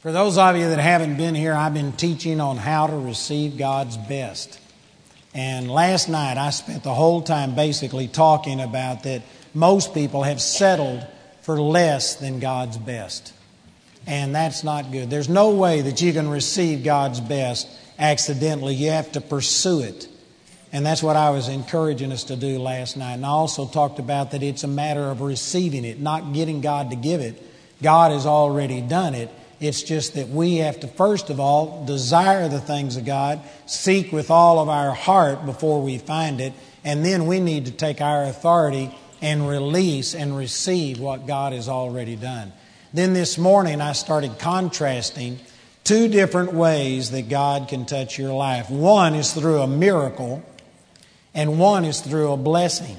For those of you that haven't been here, I've been teaching on how to receive God's best. And last night I spent the whole time basically talking about that most people have settled for less than God's best. And that's not good. There's no way that you can receive God's best accidentally. You have to pursue it. And that's what I was encouraging us to do last night. And I also talked about that it's a matter of receiving it, not getting God to give it. God has already done it. It's just that we have to, first of all, desire the things of God, seek with all of our heart before we find it, and then we need to take our authority and release and receive what God has already done. Then this morning, I started contrasting two different ways that God can touch your life. One is through a miracle, and one is through a blessing.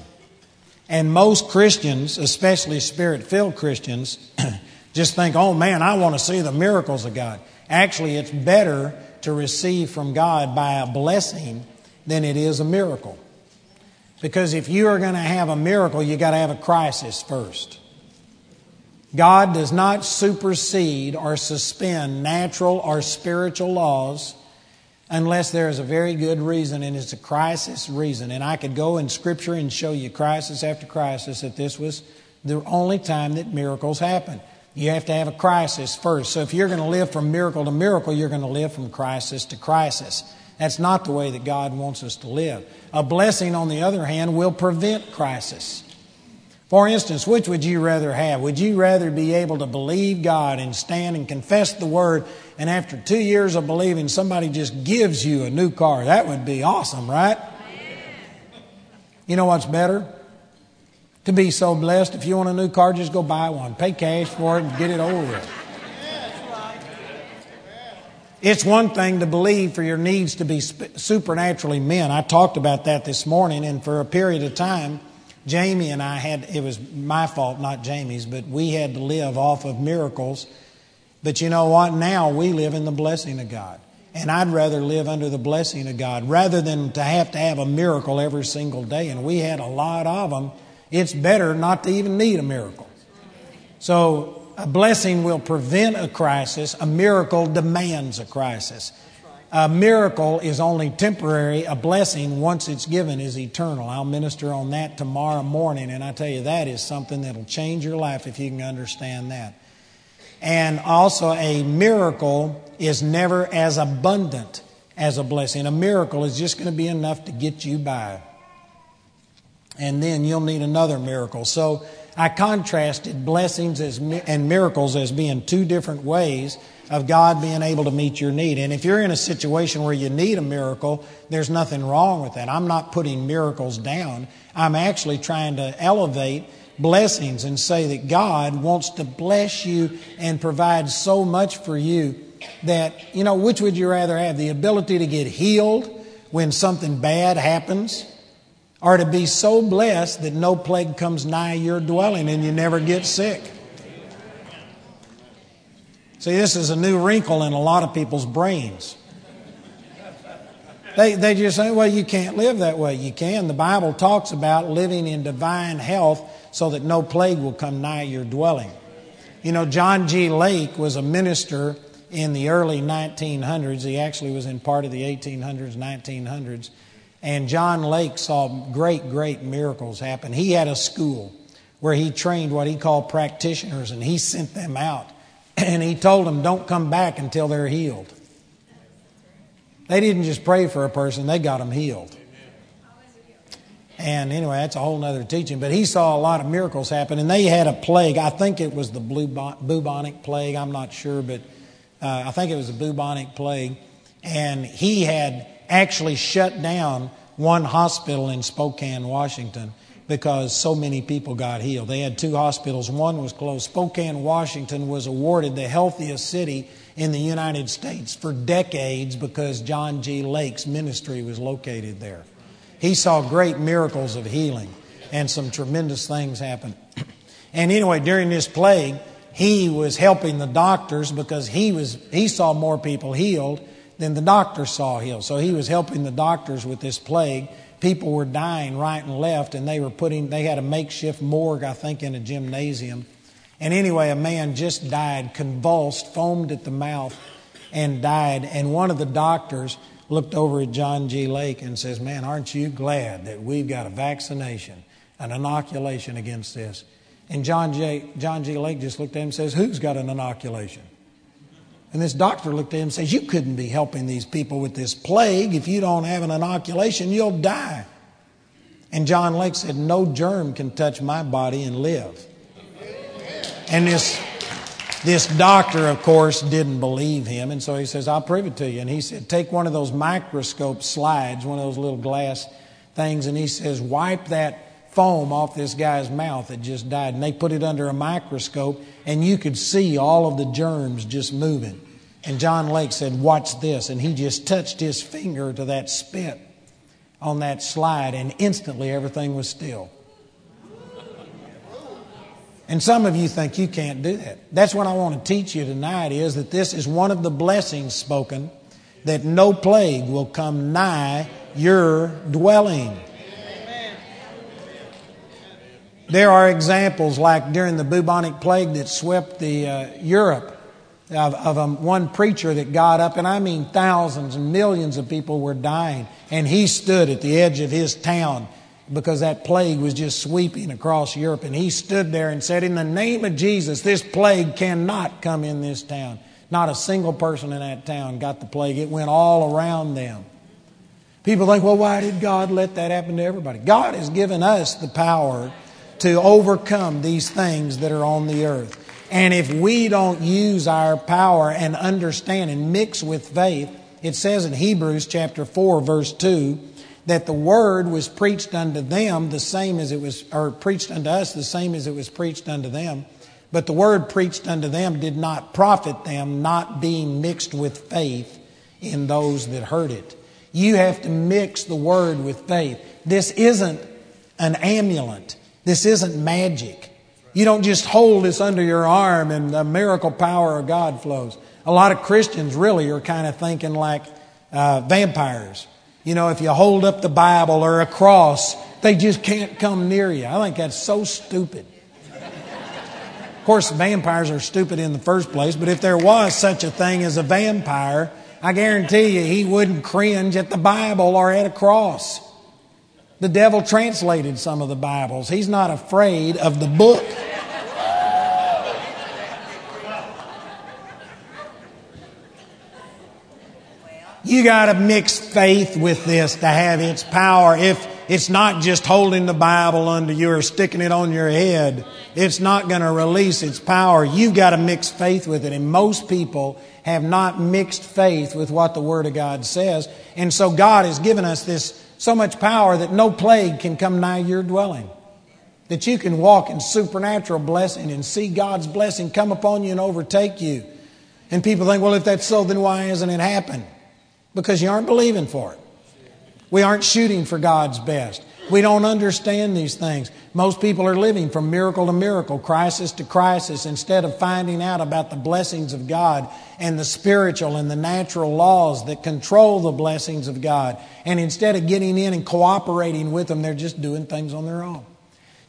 And most Christians, especially spirit filled Christians, just think, oh man, I want to see the miracles of God. Actually, it's better to receive from God by a blessing than it is a miracle. Because if you are going to have a miracle, you've got to have a crisis first. God does not supersede or suspend natural or spiritual laws unless there is a very good reason and it's a crisis reason. And I could go in Scripture and show you crisis after crisis that this was the only time that miracles happen. You have to have a crisis first. So if you're going to live from miracle to miracle, you're going to live from crisis to crisis. That's not the way that God wants us to live. A blessing, on the other hand, will prevent crisis. For instance, which would you rather have? Would you rather be able to believe God and stand and confess the Word, and after two years of believing, somebody just gives you a new car? That would be awesome, right? You know what's better? To be so blessed, if you want a new car, just go buy one. Pay cash for it and get it over with. It's one thing to believe for your needs to be supernaturally met. I talked about that this morning, and for a period of time, Jamie and I had, it was my fault, not Jamie's, but we had to live off of miracles. But you know what? Now we live in the blessing of God. And I'd rather live under the blessing of God rather than to have to have a miracle every single day. And we had a lot of them. It's better not to even need a miracle. So a blessing will prevent a crisis, a miracle demands a crisis. A miracle is only temporary. A blessing, once it's given, is eternal. I'll minister on that tomorrow morning, and I tell you, that is something that'll change your life if you can understand that. And also, a miracle is never as abundant as a blessing. A miracle is just going to be enough to get you by. And then you'll need another miracle. So, I contrasted blessings as, and miracles as being two different ways of God being able to meet your need. And if you're in a situation where you need a miracle, there's nothing wrong with that. I'm not putting miracles down. I'm actually trying to elevate blessings and say that God wants to bless you and provide so much for you that, you know, which would you rather have? The ability to get healed when something bad happens? Are to be so blessed that no plague comes nigh your dwelling and you never get sick. See, this is a new wrinkle in a lot of people's brains. They, they just say, well, you can't live that way. You can. The Bible talks about living in divine health so that no plague will come nigh your dwelling. You know, John G. Lake was a minister in the early 1900s. He actually was in part of the 1800s, 1900s. And John Lake saw great, great miracles happen. He had a school where he trained what he called practitioners and he sent them out. And he told them, don't come back until they're healed. They didn't just pray for a person, they got them healed. And anyway, that's a whole other teaching. But he saw a lot of miracles happen. And they had a plague. I think it was the bubonic plague. I'm not sure, but uh, I think it was the bubonic plague. And he had actually shut down one hospital in Spokane, Washington, because so many people got healed. They had two hospitals, one was closed. Spokane, Washington was awarded the healthiest city in the United States for decades because John G. Lake's ministry was located there. He saw great miracles of healing and some tremendous things happened. And anyway, during this plague, he was helping the doctors because he was he saw more people healed than the doctors saw healed. So he was helping the doctors with this plague. People were dying right and left, and they were putting, they had a makeshift morgue, I think, in a gymnasium. And anyway, a man just died, convulsed, foamed at the mouth, and died. And one of the doctors looked over at John G. Lake and says, Man, aren't you glad that we've got a vaccination, an inoculation against this? And John, J, John G. Lake just looked at him and says, Who's got an inoculation? And this doctor looked at him and says, You couldn't be helping these people with this plague. If you don't have an inoculation, you'll die. And John Lake said, No germ can touch my body and live. And this, this doctor, of course, didn't believe him. And so he says, I'll prove it to you. And he said, Take one of those microscope slides, one of those little glass things, and he says, Wipe that foam off this guy's mouth that just died. And they put it under a microscope, and you could see all of the germs just moving. And John Lake said, Watch this. And he just touched his finger to that spit on that slide, and instantly everything was still. And some of you think you can't do that. That's what I want to teach you tonight is that this is one of the blessings spoken that no plague will come nigh your dwelling. There are examples like during the bubonic plague that swept the uh, Europe of, of um, one preacher that got up, and I mean thousands and millions of people were dying, and he stood at the edge of his town because that plague was just sweeping across Europe, and he stood there and said, "In the name of Jesus, this plague cannot come in this town." Not a single person in that town got the plague; it went all around them. People think, "Well, why did God let that happen to everybody?" God has given us the power to overcome these things that are on the earth. And if we don't use our power and understand and mix with faith, it says in Hebrews chapter 4, verse 2, that the word was preached unto them the same as it was, or preached unto us the same as it was preached unto them. But the word preached unto them did not profit them, not being mixed with faith in those that heard it. You have to mix the word with faith. This isn't an amulet. This isn't magic. You don't just hold this under your arm and the miracle power of God flows. A lot of Christians really are kind of thinking like uh, vampires. You know, if you hold up the Bible or a cross, they just can't come near you. I think that's so stupid. Of course, vampires are stupid in the first place, but if there was such a thing as a vampire, I guarantee you he wouldn't cringe at the Bible or at a cross. The devil translated some of the Bibles. He's not afraid of the book. You got to mix faith with this to have its power. If it's not just holding the Bible under you or sticking it on your head, it's not going to release its power. You've got to mix faith with it. And most people have not mixed faith with what the Word of God says. And so God has given us this so much power that no plague can come nigh your dwelling. That you can walk in supernatural blessing and see God's blessing come upon you and overtake you. And people think, well, if that's so, then why hasn't it happened? Because you aren't believing for it. We aren't shooting for God's best. We don't understand these things. Most people are living from miracle to miracle, crisis to crisis, instead of finding out about the blessings of God and the spiritual and the natural laws that control the blessings of God. And instead of getting in and cooperating with them, they're just doing things on their own.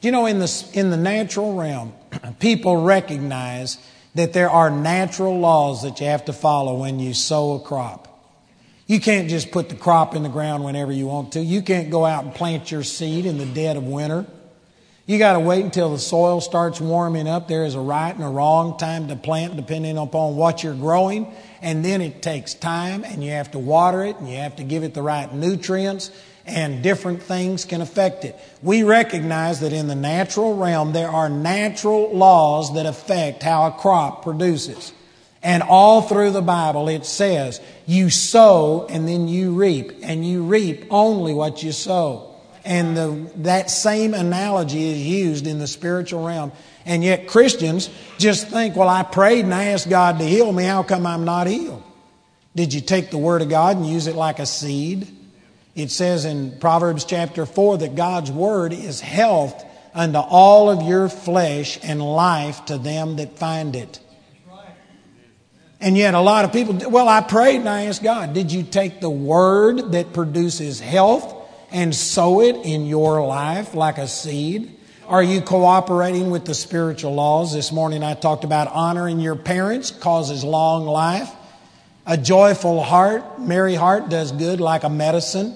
You know, in the, in the natural realm, people recognize that there are natural laws that you have to follow when you sow a crop. You can't just put the crop in the ground whenever you want to. You can't go out and plant your seed in the dead of winter. You got to wait until the soil starts warming up. There is a right and a wrong time to plant depending upon what you're growing. And then it takes time and you have to water it and you have to give it the right nutrients and different things can affect it. We recognize that in the natural realm there are natural laws that affect how a crop produces. And all through the Bible, it says, you sow and then you reap, and you reap only what you sow. And the, that same analogy is used in the spiritual realm. And yet, Christians just think, well, I prayed and I asked God to heal me. How come I'm not healed? Did you take the Word of God and use it like a seed? It says in Proverbs chapter 4 that God's Word is health unto all of your flesh and life to them that find it. And yet, a lot of people, well, I prayed and I asked God, did you take the word that produces health and sow it in your life like a seed? Are you cooperating with the spiritual laws? This morning I talked about honoring your parents causes long life. A joyful heart, merry heart does good like a medicine.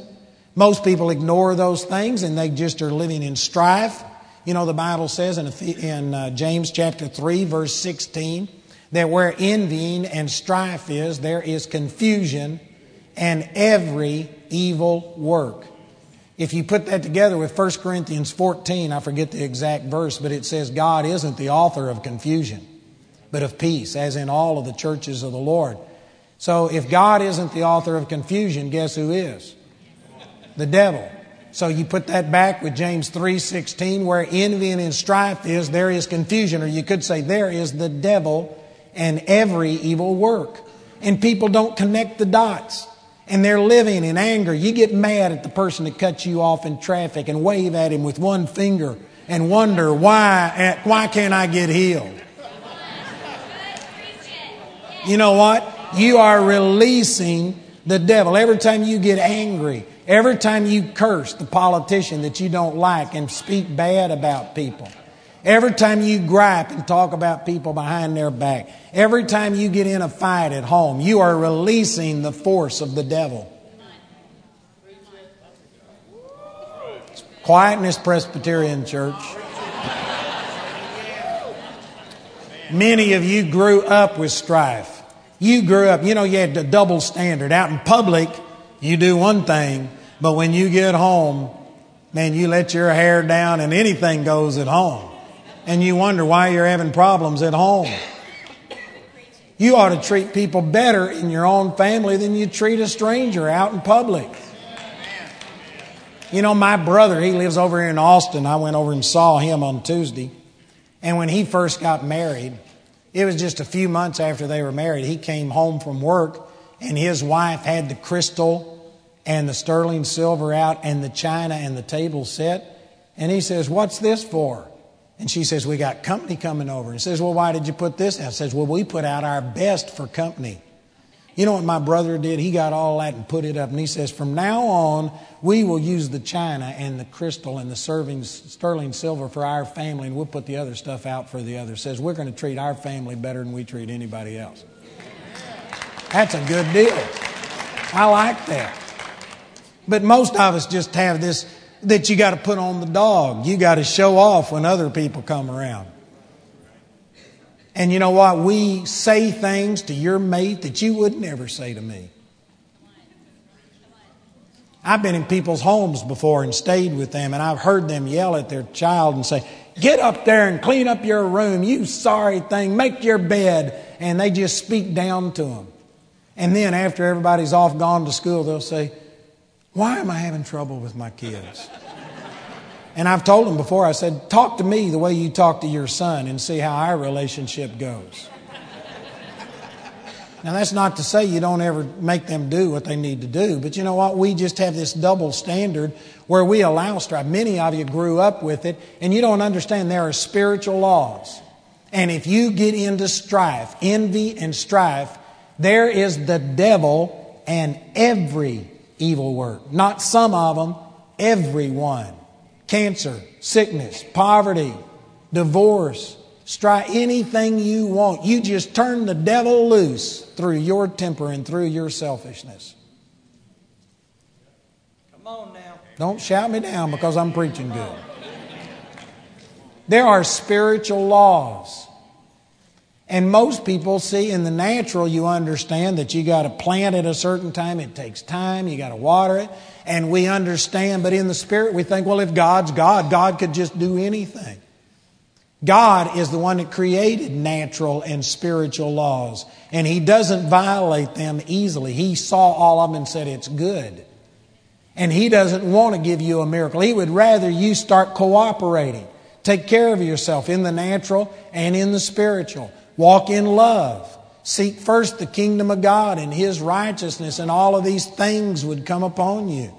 Most people ignore those things and they just are living in strife. You know, the Bible says in, in uh, James chapter 3, verse 16, that where envying and strife is, there is confusion and every evil work. If you put that together with 1 Corinthians 14, I forget the exact verse, but it says God isn't the author of confusion, but of peace, as in all of the churches of the Lord. So if God isn't the author of confusion, guess who is? The devil. So you put that back with James 3:16 where envy and strife is there is confusion or you could say there is the devil and every evil work. And people don't connect the dots and they're living in anger. You get mad at the person that cuts you off in traffic and wave at him with one finger and wonder why, why can't I get healed? You know what? You are releasing the devil. Every time you get angry, every time you curse the politician that you don't like and speak bad about people, every time you gripe and talk about people behind their back, every time you get in a fight at home, you are releasing the force of the devil. Quiet in this Presbyterian church. Many of you grew up with strife. You grew up, you know, you had a double standard. Out in public, you do one thing, but when you get home, man, you let your hair down and anything goes at home. And you wonder why you're having problems at home. You ought to treat people better in your own family than you treat a stranger out in public. You know, my brother, he lives over here in Austin. I went over and saw him on Tuesday. And when he first got married, it was just a few months after they were married. He came home from work, and his wife had the crystal and the sterling silver out, and the china and the table set. And he says, What's this for? And she says, We got company coming over. And says, Well, why did you put this out? Says, Well, we put out our best for company. You know what my brother did? He got all that and put it up. And he says, From now on, we will use the china and the crystal and the serving sterling silver for our family, and we'll put the other stuff out for the others. Says we're going to treat our family better than we treat anybody else. That's a good deal. I like that. But most of us just have this that you got to put on the dog. You got to show off when other people come around. And you know what? We say things to your mate that you would never say to me. I've been in people's homes before and stayed with them, and I've heard them yell at their child and say, Get up there and clean up your room, you sorry thing, make your bed. And they just speak down to them. And then after everybody's off gone to school, they'll say, Why am I having trouble with my kids? And I've told them before, I said, talk to me the way you talk to your son and see how our relationship goes. Now, that's not to say you don't ever make them do what they need to do, but you know what? We just have this double standard where we allow strife. Many of you grew up with it, and you don't understand there are spiritual laws. And if you get into strife, envy and strife, there is the devil and every evil work. Not some of them, everyone. cancer, sickness, poverty, divorce, strife, anything you want. You just turn the devil loose through your temper and through your selfishness. Come on now. Don't shout me down because I'm preaching good. There are spiritual laws. And most people see in the natural, you understand that you got to plant at a certain time. It takes time. You got to water it. And we understand. But in the spirit, we think, well, if God's God, God could just do anything. God is the one that created natural and spiritual laws. And He doesn't violate them easily. He saw all of them and said, it's good. And He doesn't want to give you a miracle. He would rather you start cooperating. Take care of yourself in the natural and in the spiritual. Walk in love. Seek first the kingdom of God and His righteousness, and all of these things would come upon you.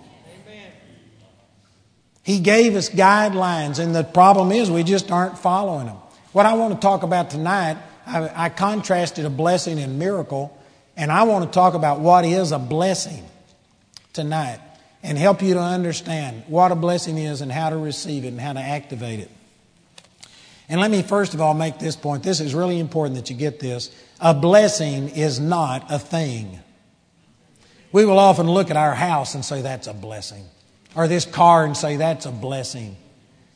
He gave us guidelines, and the problem is we just aren't following them. What I want to talk about tonight, I, I contrasted a blessing and miracle, and I want to talk about what is a blessing tonight and help you to understand what a blessing is and how to receive it and how to activate it. And let me first of all make this point. This is really important that you get this. A blessing is not a thing. We will often look at our house and say, that's a blessing. Or this car and say, that's a blessing.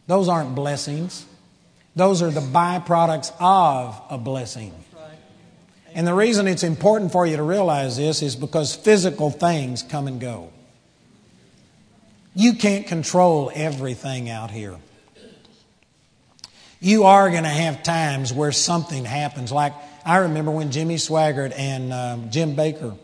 Those aren't blessings, those are the byproducts of a blessing. And the reason it's important for you to realize this is because physical things come and go. You can't control everything out here. You are going to have times where something happens. Like I remember when Jimmy Swaggart and um, Jim Bakker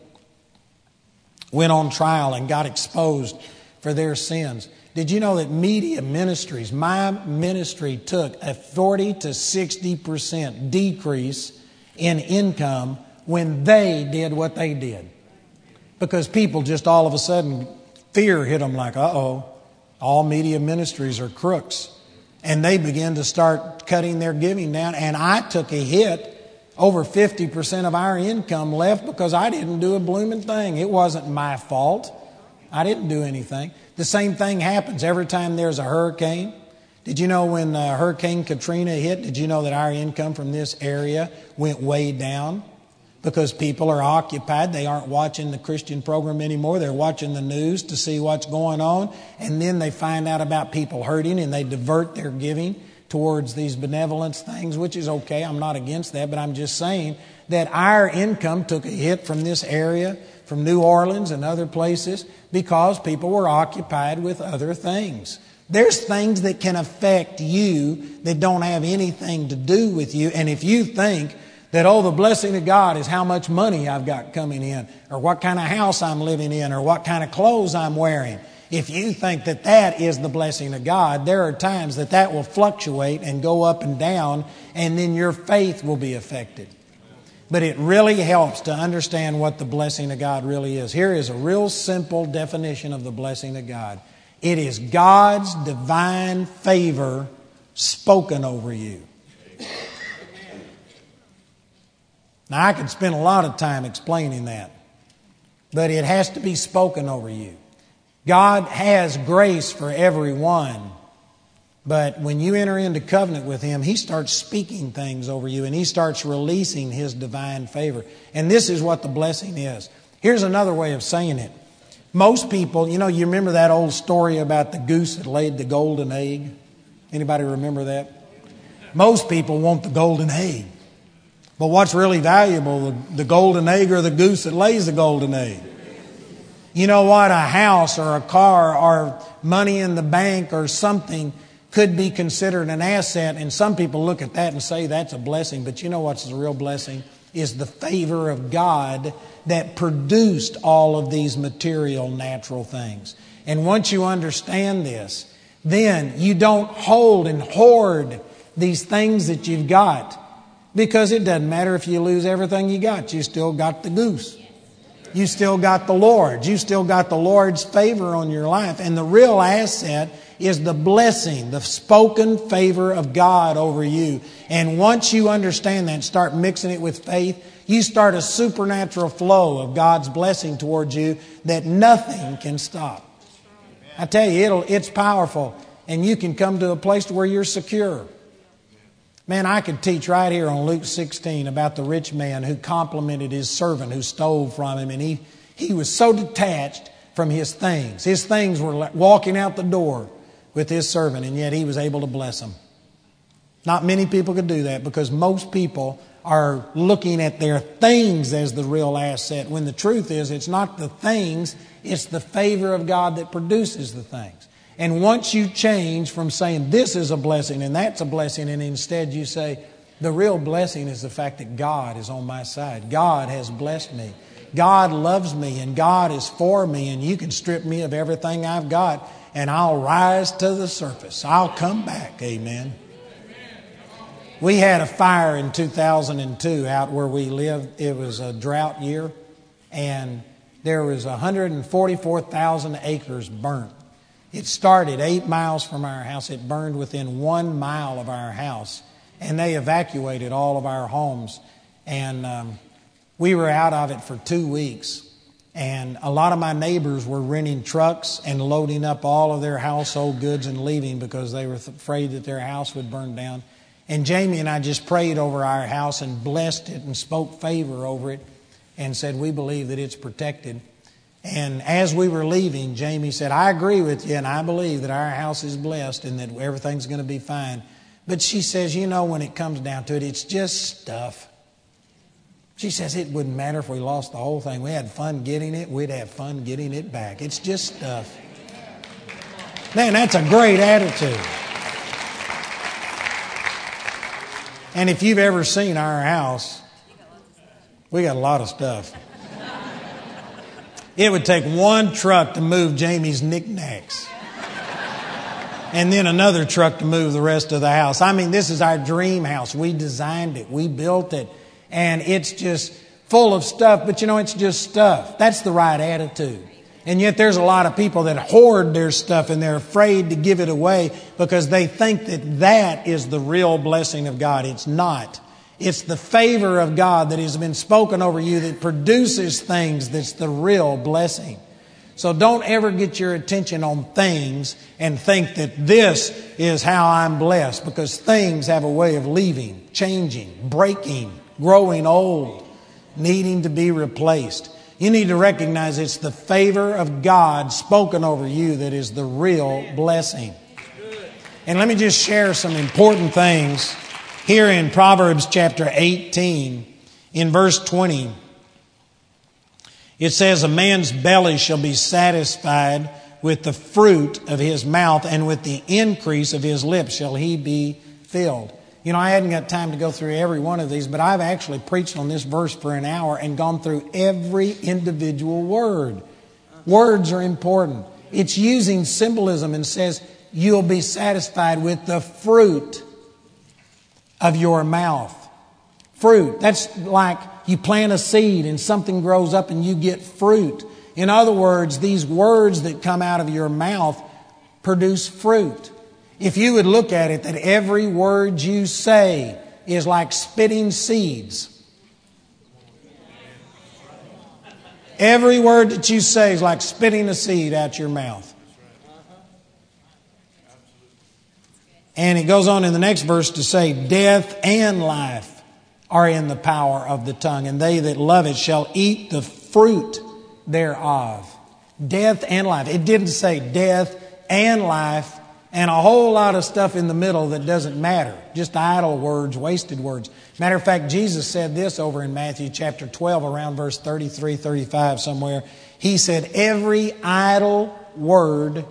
went on trial and got exposed for their sins. Did you know that media ministries, my ministry took a 40 to 60% decrease in income when they did what they did? Because people just all of a sudden, fear hit them like, uh oh, all media ministries are crooks and they began to start cutting their giving down. And I took a hit. Over 50% of our income left because I didn't do a blooming thing. It wasn't my fault. I didn't do anything. The same thing happens every time there's a hurricane. Did you know when uh, Hurricane Katrina hit, did you know that our income from this area went way down? Because people are occupied. They aren't watching the Christian program anymore. They're watching the news to see what's going on. And then they find out about people hurting and they divert their giving towards these benevolence things, which is okay. I'm not against that, but I'm just saying that our income took a hit from this area, from New Orleans and other places, because people were occupied with other things. There's things that can affect you that don't have anything to do with you. And if you think that, oh, the blessing of God is how much money I've got coming in, or what kind of house I'm living in, or what kind of clothes I'm wearing. If you think that that is the blessing of God, there are times that that will fluctuate and go up and down, and then your faith will be affected. But it really helps to understand what the blessing of God really is. Here is a real simple definition of the blessing of God it is God's divine favor spoken over you. Now, I could spend a lot of time explaining that, but it has to be spoken over you. God has grace for everyone, but when you enter into covenant with Him, He starts speaking things over you and He starts releasing His divine favor. And this is what the blessing is. Here's another way of saying it. Most people, you know, you remember that old story about the goose that laid the golden egg? Anybody remember that? Most people want the golden egg. But what's really valuable, the, the golden egg or the goose that lays the golden egg? You know what? A house or a car or money in the bank or something could be considered an asset. And some people look at that and say that's a blessing. But you know what's the real blessing? Is the favor of God that produced all of these material, natural things. And once you understand this, then you don't hold and hoard these things that you've got because it doesn't matter if you lose everything you got, you still got the goose. You still got the Lord. You still got the Lord's favor on your life. And the real asset is the blessing, the spoken favor of God over you. And once you understand that, and start mixing it with faith, you start a supernatural flow of God's blessing towards you that nothing can stop. I tell you, it'll, it's powerful. And you can come to a place where you're secure. Man, I could teach right here on Luke 16 about the rich man who complimented his servant who stole from him, and he, he was so detached from his things. His things were walking out the door with his servant, and yet he was able to bless him. Not many people could do that because most people are looking at their things as the real asset, when the truth is it's not the things, it's the favor of God that produces the things. And once you change from saying this is a blessing and that's a blessing, and instead you say, the real blessing is the fact that God is on my side. God has blessed me. God loves me and God is for me, and you can strip me of everything I've got and I'll rise to the surface. I'll come back. Amen. We had a fire in 2002 out where we lived. It was a drought year, and there was 144,000 acres burnt. It started eight miles from our house. It burned within one mile of our house. And they evacuated all of our homes. And um, we were out of it for two weeks. And a lot of my neighbors were renting trucks and loading up all of their household goods and leaving because they were afraid that their house would burn down. And Jamie and I just prayed over our house and blessed it and spoke favor over it and said, We believe that it's protected. And as we were leaving, Jamie said, I agree with you and I believe that our house is blessed and that everything's going to be fine. But she says, You know, when it comes down to it, it's just stuff. She says it wouldn't matter if we lost the whole thing. We had fun getting it, we'd have fun getting it back. It's just stuff. Man, that's a great attitude. And if you've ever seen our house, we got a lot of stuff. It would take one truck to move Jamie's knickknacks. And then another truck to move the rest of the house. I mean, this is our dream house. We designed it, we built it and it's just full of stuff, but you know, it's just stuff. That's the right attitude. And yet there's a lot of people that hoard their stuff and they're afraid to give it away because they think that that is the real blessing of God. It's not. It's the favor of God that has been spoken over you that produces things that's the real blessing. So don't ever get your attention on things and think that this is how I'm blessed because things have a way of leaving, changing, breaking, growing old, needing to be replaced. You need to recognize it's the favor of God spoken over you that is the real blessing. And let me just share some important things here in Proverbs chapter 18, in verse 20. It says, A man's belly shall be satisfied with the fruit of his mouth, and with the increase of his lips shall he be filled. You know, I hadn't got time to go through every one of these, but I've actually preached on this verse for an hour and gone through every individual word. Words are important. It's using symbolism and says, You'll be satisfied with the fruit of your mouth. Fruit. That's like you plant a seed and something grows up and you get fruit. In other words, these words that come out of your mouth produce fruit. If you would look at it, that every word you say is like spitting seeds. Every word that you say is like spitting a seed out your mouth. And it goes on in the next verse to say, Death and life are in the power of the tongue, and they that love it shall eat the fruit thereof. Death and life. It didn't say death and life and a whole lot of stuff in the middle that doesn't matter. Just idle words, wasted words. Matter of fact, Jesus said this over in Matthew chapter 12, around verse 33, 35, somewhere. He said, Every idle word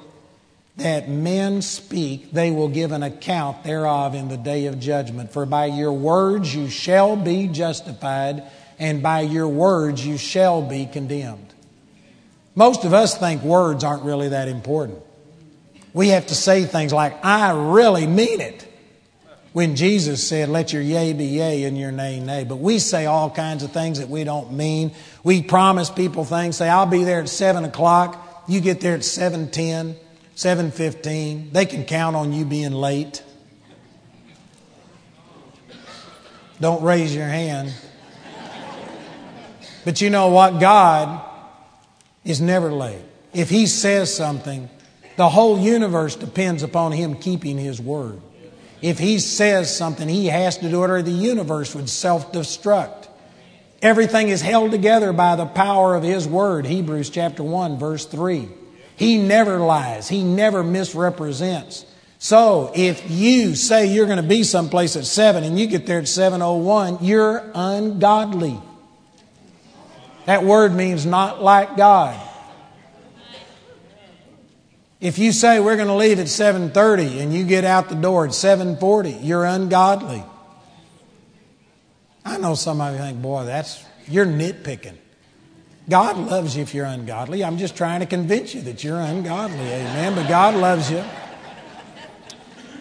that men speak, they will give an account thereof in the day of judgment. For by your words you shall be justified, and by your words you shall be condemned. Most of us think words aren't really that important we have to say things like, I really mean it. When Jesus said, Let your yea be yea and your nay, nay. But we say all kinds of things that we don't mean. We promise people things, say, I'll be there at 7 o'clock. You get there at 7.10, 7.15. They can count on you being late. Don't raise your hand. But you know what? God is never late. If He says something, the whole universe depends upon him keeping his word. If he says something, he has to do it, or the universe would self destruct. Everything is held together by the power of his word. Hebrews chapter 1, verse 3. He never lies, he never misrepresents. So if you say you're going to be someplace at 7 and you get there at 701, you're ungodly. That word means not like God. If you say we're going to leave at 7:30 and you get out the door at 7:40, you're ungodly. I know some of you think, boy, that's you're nitpicking. God loves you if you're ungodly. I'm just trying to convince you that you're ungodly. Amen. But God loves you.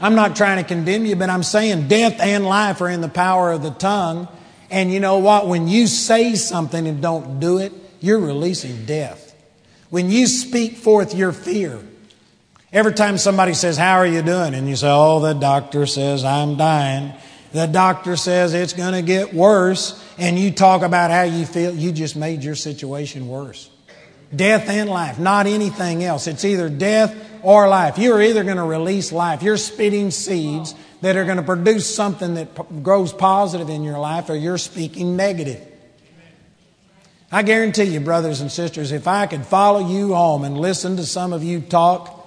I'm not trying to condemn you, but I'm saying death and life are in the power of the tongue. And you know what? When you say something and don't do it, you're releasing death. When you speak forth your fear, Every time somebody says, How are you doing? And you say, Oh, the doctor says I'm dying. The doctor says it's going to get worse. And you talk about how you feel, you just made your situation worse. Death and life, not anything else. It's either death or life. You're either going to release life. You're spitting seeds that are going to produce something that p- grows positive in your life, or you're speaking negative. I guarantee you, brothers and sisters, if I could follow you home and listen to some of you talk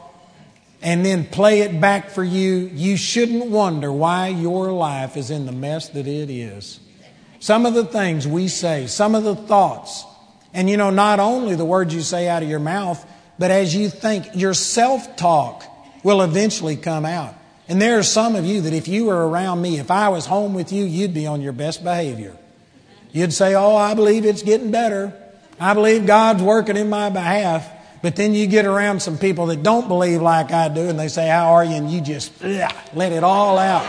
and then play it back for you, you shouldn't wonder why your life is in the mess that it is. Some of the things we say, some of the thoughts, and you know, not only the words you say out of your mouth, but as you think, your self talk will eventually come out. And there are some of you that if you were around me, if I was home with you, you'd be on your best behavior. You'd say, Oh, I believe it's getting better. I believe God's working in my behalf. But then you get around some people that don't believe like I do, and they say, How are you? And you just ugh, let it all out.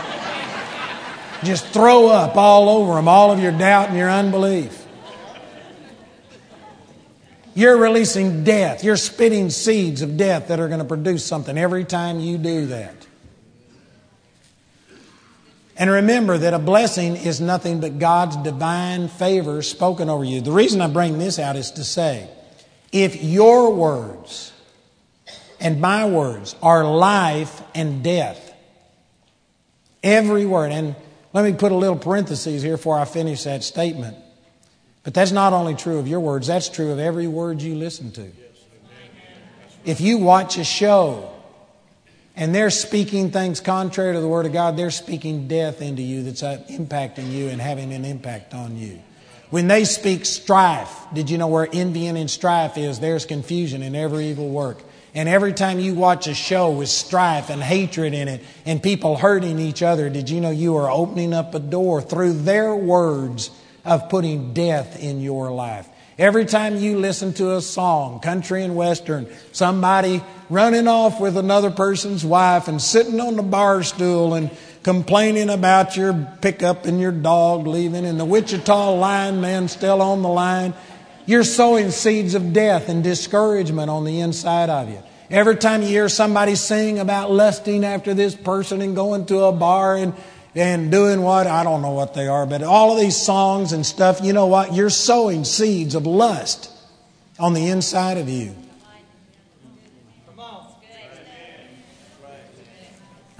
just throw up all over them, all of your doubt and your unbelief. You're releasing death. You're spitting seeds of death that are going to produce something every time you do that. And remember that a blessing is nothing but God's divine favor spoken over you. The reason I bring this out is to say if your words and my words are life and death, every word, and let me put a little parenthesis here before I finish that statement. But that's not only true of your words, that's true of every word you listen to. If you watch a show and they're speaking things contrary to the Word of God, they're speaking death into you that's uh, impacting you and having an impact on you. When they speak strife, did you know where envy and strife is? There's confusion in every evil work. And every time you watch a show with strife and hatred in it and people hurting each other, did you know you are opening up a door through their words of putting death in your life. Every time you listen to a song, country and western, somebody running off with another person's wife and sitting on the bar stool and complaining about your pickup and your dog leaving and the Wichita lineman still on the line, you're sowing seeds of death and discouragement on the inside of you. Every time you hear somebody sing about lusting after this person and going to a bar and and doing what? I don't know what they are, but all of these songs and stuff, you know what? You're sowing seeds of lust on the inside of you.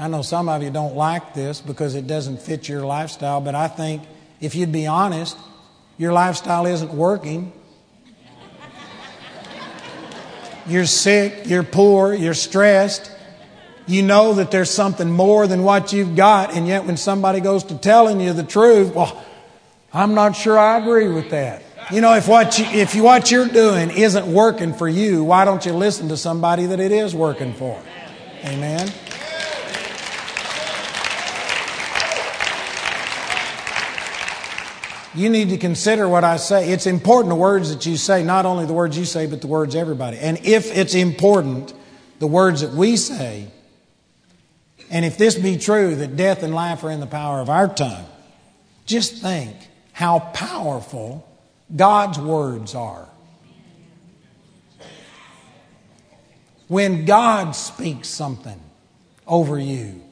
I know some of you don't like this because it doesn't fit your lifestyle, but I think if you'd be honest, your lifestyle isn't working. You're sick, you're poor, you're stressed, you know that there's something more than what you've got, and yet when somebody goes to telling you the truth, well, I'm not sure I agree with that. You know, if what, you, if what you're doing isn't working for you, why don't you listen to somebody that it is working for? Amen. You need to consider what I say. It's important the words that you say, not only the words you say, but the words everybody. And if it's important, the words that we say, and if this be true, that death and life are in the power of our tongue, just think how powerful God's words are. When God speaks something over you,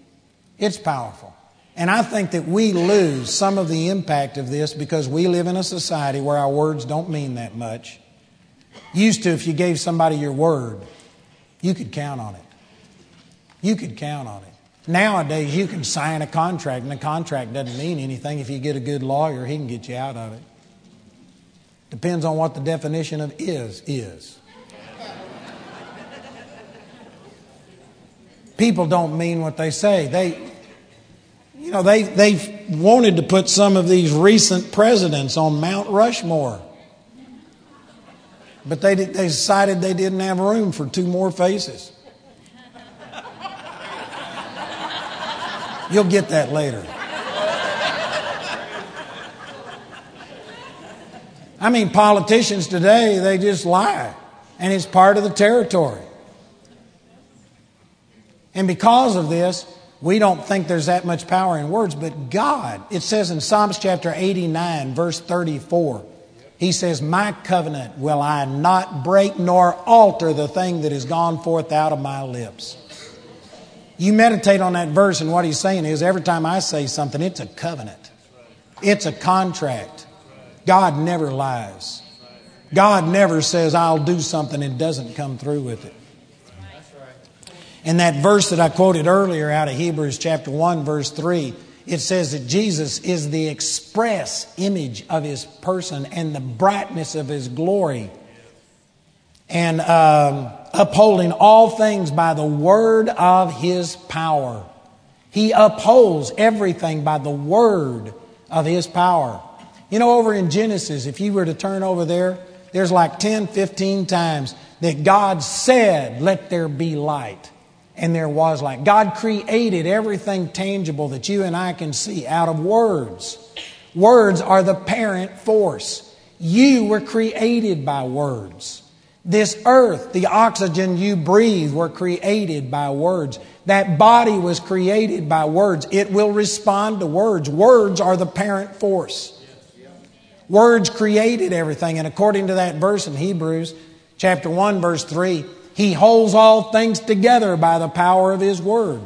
it's powerful. And I think that we lose some of the impact of this because we live in a society where our words don't mean that much. Used to, if you gave somebody your word, you could count on it. You could count on it. Nowadays, you can sign a contract, and the contract doesn't mean anything. If you get a good lawyer, he can get you out of it. Depends on what the definition of is is. People don't mean what they say. They, you know, they, they wanted to put some of these recent presidents on Mount Rushmore. But they, they decided they didn't have room for two more faces. You'll get that later. I mean, politicians today, they just lie, and it's part of the territory. And because of this, we don't think there's that much power in words, but God, it says in Psalms chapter 89, verse 34, He says, My covenant will I not break nor alter the thing that has gone forth out of my lips. You meditate on that verse, and what he's saying is every time I say something, it's a covenant, it's a contract. God never lies. God never says, I'll do something and doesn't come through with it. In that verse that I quoted earlier out of Hebrews chapter 1, verse 3, it says that Jesus is the express image of his person and the brightness of his glory, and um, upholding all things by the word of his power. He upholds everything by the word of his power. You know, over in Genesis, if you were to turn over there, there's like 10, 15 times that God said, Let there be light and there was light. God created everything tangible that you and I can see out of words. Words are the parent force. You were created by words. This earth, the oxygen you breathe, were created by words. That body was created by words. It will respond to words. Words are the parent force. Words created everything. And according to that verse in Hebrews, chapter 1, verse 3, he holds all things together by the power of His Word.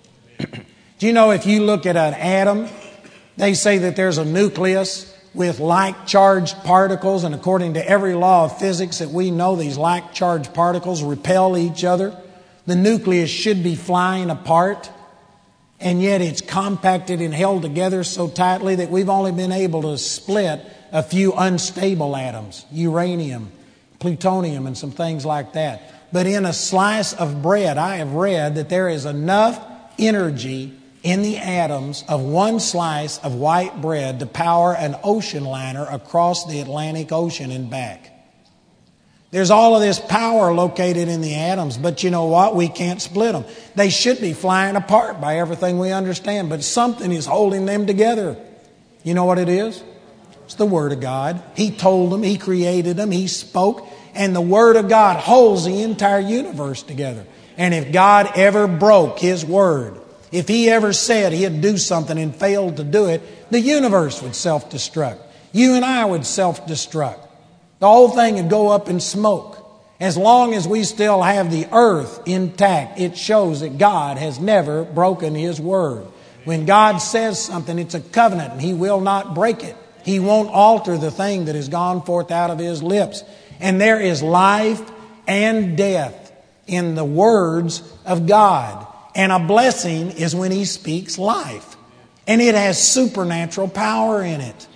Do you know if you look at an atom, they say that there's a nucleus with like charged particles, and according to every law of physics that we know, these like charged particles repel each other. The nucleus should be flying apart, and yet it's compacted and held together so tightly that we've only been able to split a few unstable atoms, uranium, plutonium, and some things like that. But in a slice of bread, I have read that there is enough energy in the atoms of one slice of white bread to power an ocean liner across the Atlantic Ocean and back. There's all of this power located in the atoms, but you know what? We can't split them. They should be flying apart by everything we understand, but something is holding them together. You know what it is? It's the Word of God. He told them, He created them, He spoke, and the Word of God holds the entire universe together. And if God ever broke His Word, if He ever said He'd do something and failed to do it, the universe would self destruct. You and I would self destruct. The whole thing would go up in smoke. As long as we still have the earth intact, it shows that God has never broken His Word. When God says something, it's a covenant and He will not break it. He won't alter the thing that has gone forth out of His lips. And there is life and death in the words of God. And a blessing is when He speaks life. And it has supernatural power in it.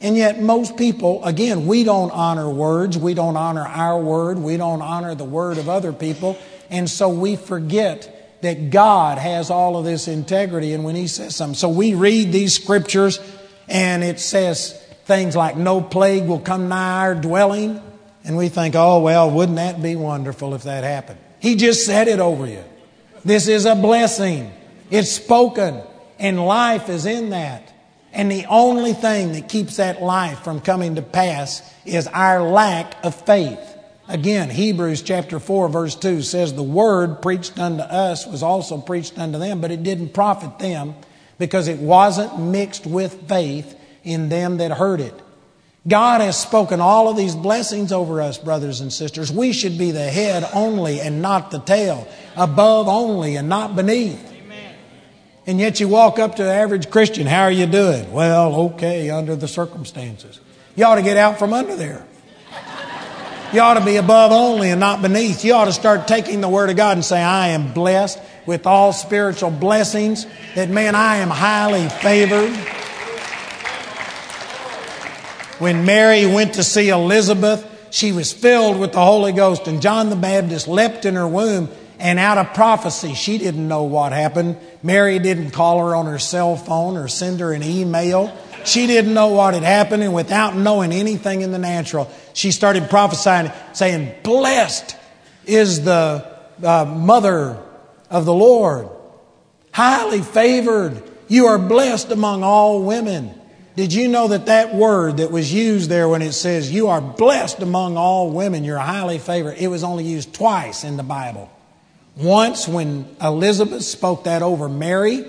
And yet, most people, again, we don't honor words. We don't honor our word. We don't honor the word of other people. And so we forget that God has all of this integrity. And when He says something, so we read these scriptures and it says, things like no plague will come nigh our dwelling. And we think, oh, well, wouldn't that be wonderful if that happened? He just said it over you. This is a blessing. It's spoken, and life is in that. And the only thing that keeps that life from coming to pass is our lack of faith. Again, Hebrews chapter 4, verse 2 says, The word preached unto us was also preached unto them, but it didn't profit them because it wasn't mixed with faith in them that heard it. God has spoken all of these blessings over us, brothers and sisters. We should be the head only and not the tail, above only and not beneath. And yet you walk up to the average Christian, how are you doing? Well, okay, under the circumstances. You ought to get out from under there. You ought to be above only and not beneath. You ought to start taking the Word of God and say, I am blessed with all spiritual blessings, that man, I am highly favored. When Mary went to see Elizabeth, she was filled with the Holy Ghost, and John the Baptist leapt in her womb. And out of prophecy, she didn't know what happened. Mary didn't call her on her cell phone or send her an email. She didn't know what had happened, and without knowing anything in the natural, she started prophesying, saying, Blessed is the uh, mother of the Lord, highly favored. You are blessed among all women. Did you know that that word that was used there when it says, You are blessed among all women, you're highly favored, it was only used twice in the Bible. Once when Elizabeth spoke that over Mary,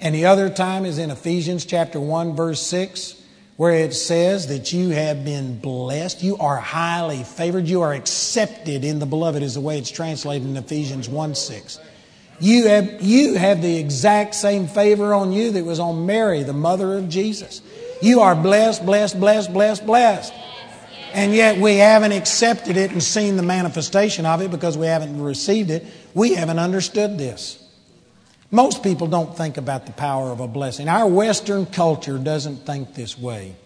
and the other time is in Ephesians chapter 1, verse 6, where it says that you have been blessed. You are highly favored. You are accepted in the beloved, is the way it's translated in Ephesians 1 6. You have, you have the exact same favor on you that was on Mary, the mother of Jesus. You are blessed, blessed, blessed, blessed, blessed. And yet we haven't accepted it and seen the manifestation of it because we haven't received it. We haven't understood this. Most people don't think about the power of a blessing. Our Western culture doesn't think this way.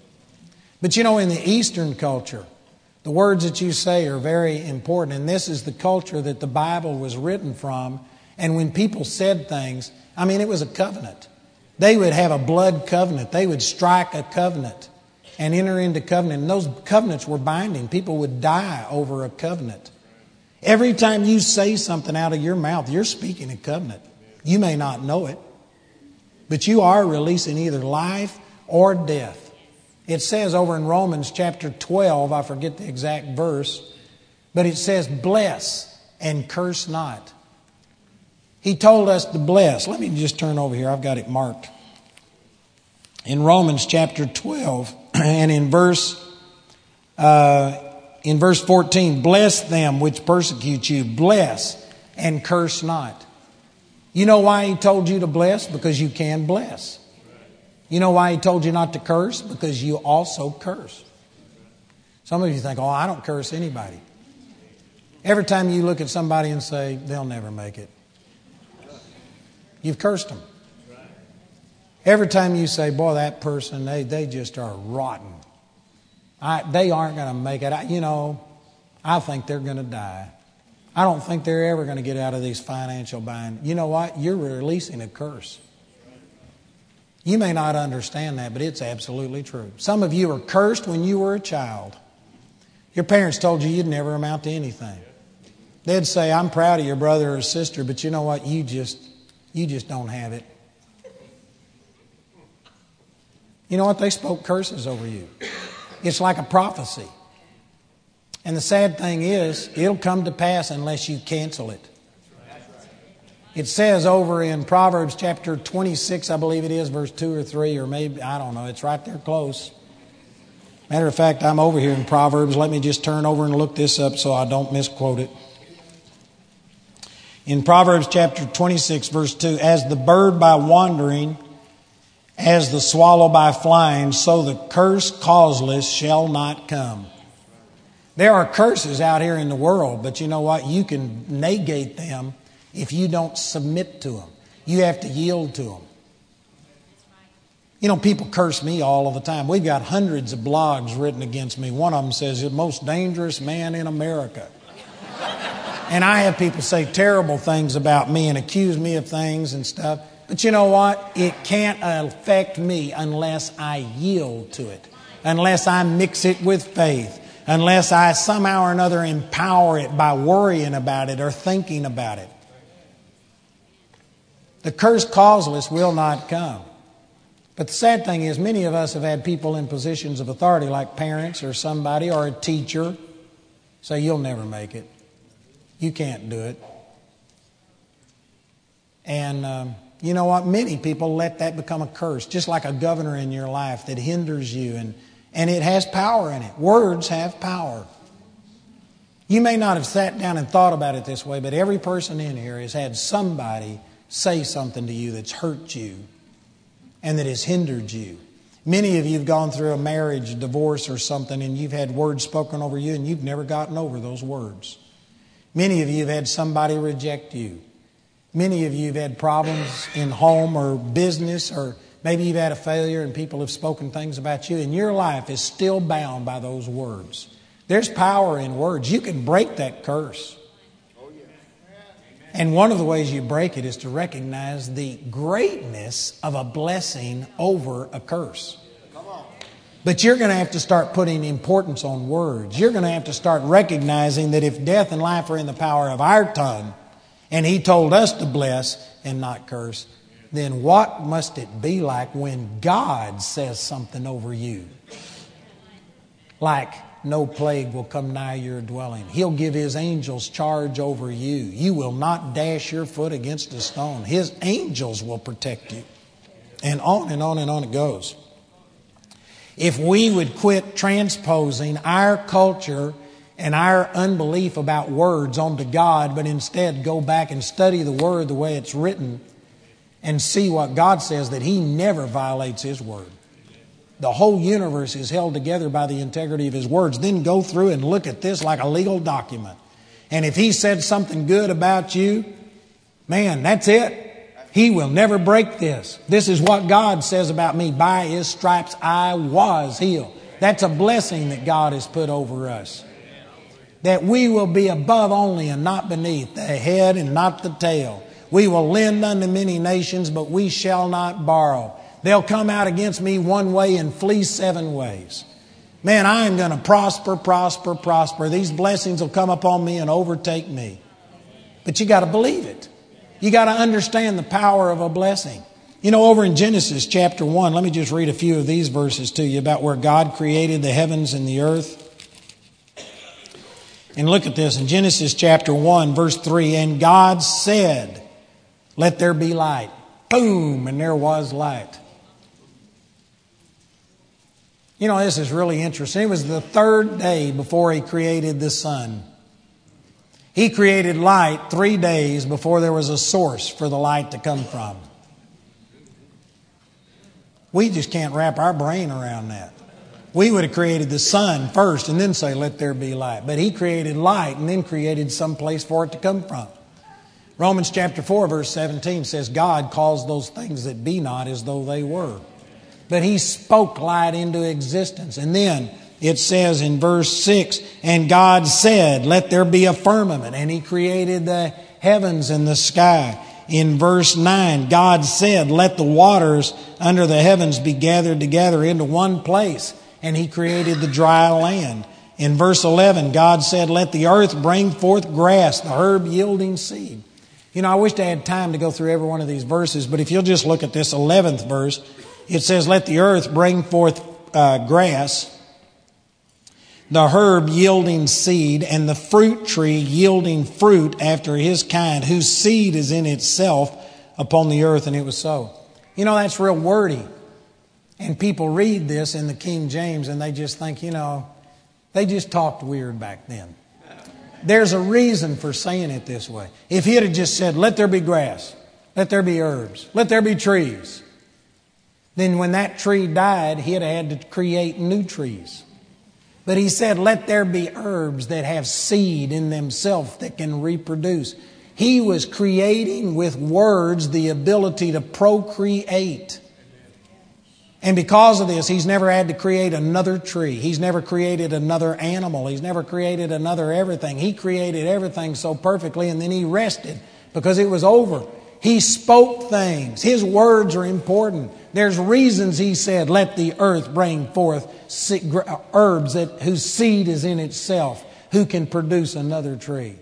But you know, in the Eastern culture, the words that you say are very important, and this is the culture that the Bible was written from. And when people said things, I mean, it was a covenant. They would have a blood covenant, they would strike a covenant and enter into covenant. And those covenants were binding. People would die over a covenant. Every time you say something out of your mouth, you're speaking a covenant. You may not know it, but you are releasing either life or death. It says over in Romans chapter 12, I forget the exact verse, but it says, Bless and curse not. He told us to bless. Let me just turn over here. I've got it marked. In Romans chapter 12 and in verse uh, in verse 14, bless them which persecute you, bless and curse not. You know why he told you to bless? Because you can bless. You know why he told you not to curse? Because you also curse. Some of you think, oh, I don't curse anybody. Every time you look at somebody and say, they'll never make it, you've cursed them. Every time you say, boy, that person, they, they just are rotten. I, they aren't going to make it. I, you know, I think they're going to die. I don't think they're ever going to get out of these financial bind. You know what? You're releasing a curse. You may not understand that, but it's absolutely true. Some of you were cursed when you were a child. Your parents told you you'd never amount to anything. They'd say, "I'm proud of your brother or sister, but you know what? You just you just don't have it." You know what? They spoke curses over you. It's like a prophecy. And the sad thing is, it'll come to pass unless you cancel it. It says over in Proverbs chapter 26, I believe it is, verse 2 or 3, or maybe, I don't know, it's right there close. Matter of fact, I'm over here in Proverbs. Let me just turn over and look this up so I don't misquote it. In Proverbs chapter 26, verse 2, as the bird by wandering, as the swallow by flying, so the curse causeless shall not come. There are curses out here in the world, but you know what? You can negate them if you don't submit to them. You have to yield to them. You know, people curse me all of the time. We've got hundreds of blogs written against me. One of them says, the most dangerous man in America. And I have people say terrible things about me and accuse me of things and stuff. But you know what? It can't affect me unless I yield to it, unless I mix it with faith unless I somehow or another empower it by worrying about it or thinking about it. The curse causeless will not come. But the sad thing is, many of us have had people in positions of authority, like parents or somebody or a teacher, say, You'll never make it. You can't do it. And um, you know what? Many people let that become a curse, just like a governor in your life that hinders you and and it has power in it. Words have power. You may not have sat down and thought about it this way, but every person in here has had somebody say something to you that's hurt you and that has hindered you. Many of you have gone through a marriage, divorce, or something, and you've had words spoken over you, and you've never gotten over those words. Many of you have had somebody reject you. Many of you have had problems in home or business or Maybe you've had a failure and people have spoken things about you, and your life is still bound by those words. There's power in words. You can break that curse. And one of the ways you break it is to recognize the greatness of a blessing over a curse. But you're going to have to start putting importance on words. You're going to have to start recognizing that if death and life are in the power of our tongue, and He told us to bless and not curse, then what must it be like when God says something over you? Like, no plague will come nigh your dwelling. He'll give his angels charge over you. You will not dash your foot against a stone. His angels will protect you. And on and on and on it goes. If we would quit transposing our culture and our unbelief about words onto God, but instead go back and study the Word the way it's written, and see what God says that He never violates His word. The whole universe is held together by the integrity of His words. Then go through and look at this like a legal document. And if He said something good about you, Man, that's it. He will never break this. This is what God says about me. By His stripes I was healed. That's a blessing that God has put over us. That we will be above only and not beneath, the head and not the tail. We will lend unto many nations, but we shall not borrow. They'll come out against me one way and flee seven ways. Man, I am going to prosper, prosper, prosper. These blessings will come upon me and overtake me. But you got to believe it. You got to understand the power of a blessing. You know, over in Genesis chapter 1, let me just read a few of these verses to you about where God created the heavens and the earth. And look at this in Genesis chapter 1, verse 3 And God said, Let there be light. Boom, and there was light. You know, this is really interesting. It was the third day before He created the sun. He created light three days before there was a source for the light to come from. We just can't wrap our brain around that. We would have created the sun first and then say, Let there be light. But He created light and then created some place for it to come from. Romans chapter 4, verse 17 says, God calls those things that be not as though they were. But He spoke light into existence. And then it says in verse 6 And God said, Let there be a firmament. And He created the heavens and the sky. In verse 9, God said, Let the waters under the heavens be gathered together into one place. And He created the dry land. In verse 11, God said, Let the earth bring forth grass, the herb yielding seed. You know, I wish I had time to go through every one of these verses, but if you'll just look at this 11th verse, it says, Let the earth bring forth uh, grass, the herb yielding seed, and the fruit tree yielding fruit after his kind, whose seed is in itself upon the earth. And it was so. You know, that's real wordy. And people read this in the King James and they just think, you know, they just talked weird back then. There's a reason for saying it this way. If he had just said, let there be grass, let there be herbs, let there be trees, then when that tree died, he'd have had to create new trees. But he said, Let there be herbs that have seed in themselves that can reproduce. He was creating with words the ability to procreate. And because of this, he's never had to create another tree. He's never created another animal. He's never created another everything. He created everything so perfectly and then he rested because it was over. He spoke things. His words are important. There's reasons he said, let the earth bring forth herbs that, whose seed is in itself, who can produce another tree.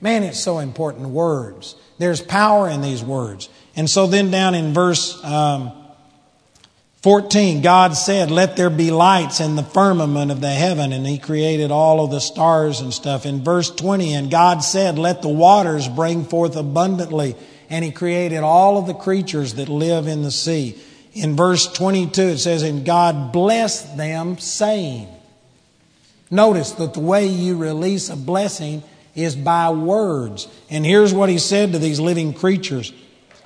Man, it's so important. Words. There's power in these words. And so then down in verse um, 14, God said, Let there be lights in the firmament of the heaven, and He created all of the stars and stuff. In verse 20, and God said, Let the waters bring forth abundantly and he created all of the creatures that live in the sea. In verse 22, it says, And God blessed them, saying, Notice that the way you release a blessing is by words. And here's what he said to these living creatures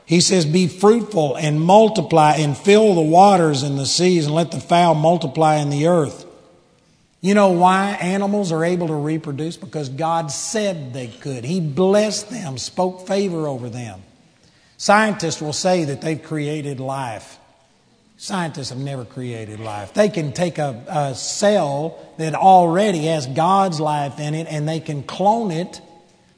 He says, Be fruitful and multiply and fill the waters and the seas and let the fowl multiply in the earth. You know why animals are able to reproduce? Because God said they could. He blessed them, spoke favor over them. Scientists will say that they've created life. Scientists have never created life. They can take a, a, cell that already has God's life in it and they can clone it.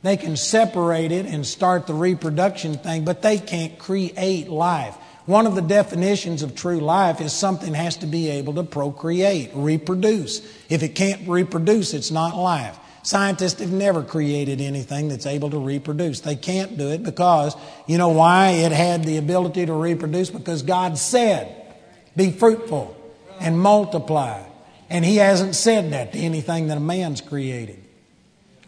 They can separate it and start the reproduction thing, but they can't create life. One of the definitions of true life is something has to be able to procreate, reproduce. If it can't reproduce, it's not life. Scientists have never created anything that's able to reproduce. They can't do it because, you know why it had the ability to reproduce? Because God said, be fruitful and multiply. And He hasn't said that to anything that a man's created.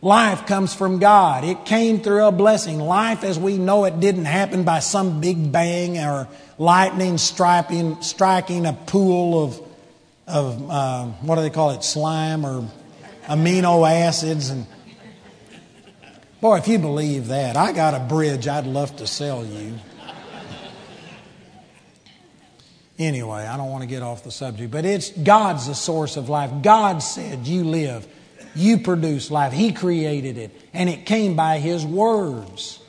Life comes from God. It came through a blessing. Life as we know it didn't happen by some big bang or lightning striking, striking a pool of, of uh, what do they call it, slime or amino acids and boy if you believe that i got a bridge i'd love to sell you. Anyway i don't want to get off the subject but it's god's the source of life. God said you live you produce life. He created it and it came by his words.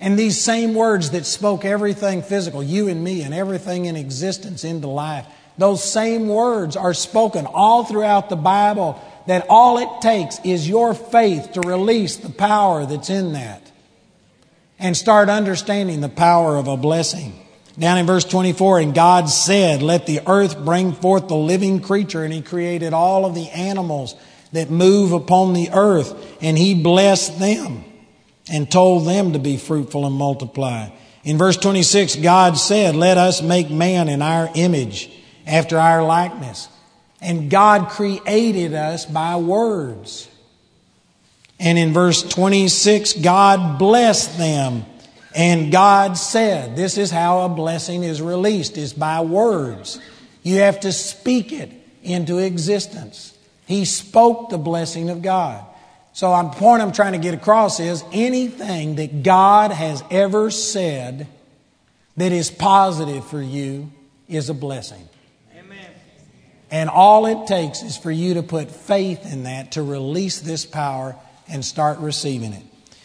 And these same words that spoke everything physical, you and me, and everything in existence into life, those same words are spoken all throughout the Bible that all it takes is your faith to release the power that's in that and start understanding the power of a blessing. Down in verse 24, and God said, Let the earth bring forth the living creature, and He created all of the animals that move upon the earth, and He blessed them and told them to be fruitful and multiply. In verse 26, God said, Let us make man in our image, after our likeness. And God created us by words. And in verse 26, God blessed them. And God said, This is how a blessing is released, is by words. You have to speak it into existence. He spoke the blessing of God. So the point I'm trying to get across is anything that God has ever said that is positive for you is a blessing. And all it takes is for you to put faith in that to release this power and start receiving it.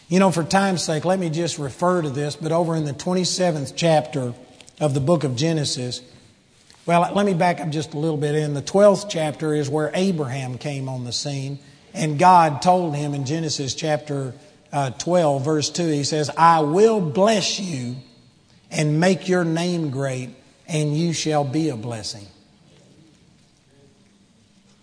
You know, for time's sake, let me just refer to this, but over in the 27th chapter of the book of Genesis, well, let me back up just a little bit. In the 12th chapter is where Abraham came on the scene. And God told him in Genesis chapter uh, 12, verse 2, He says, I will bless you and make your name great, and you shall be a blessing.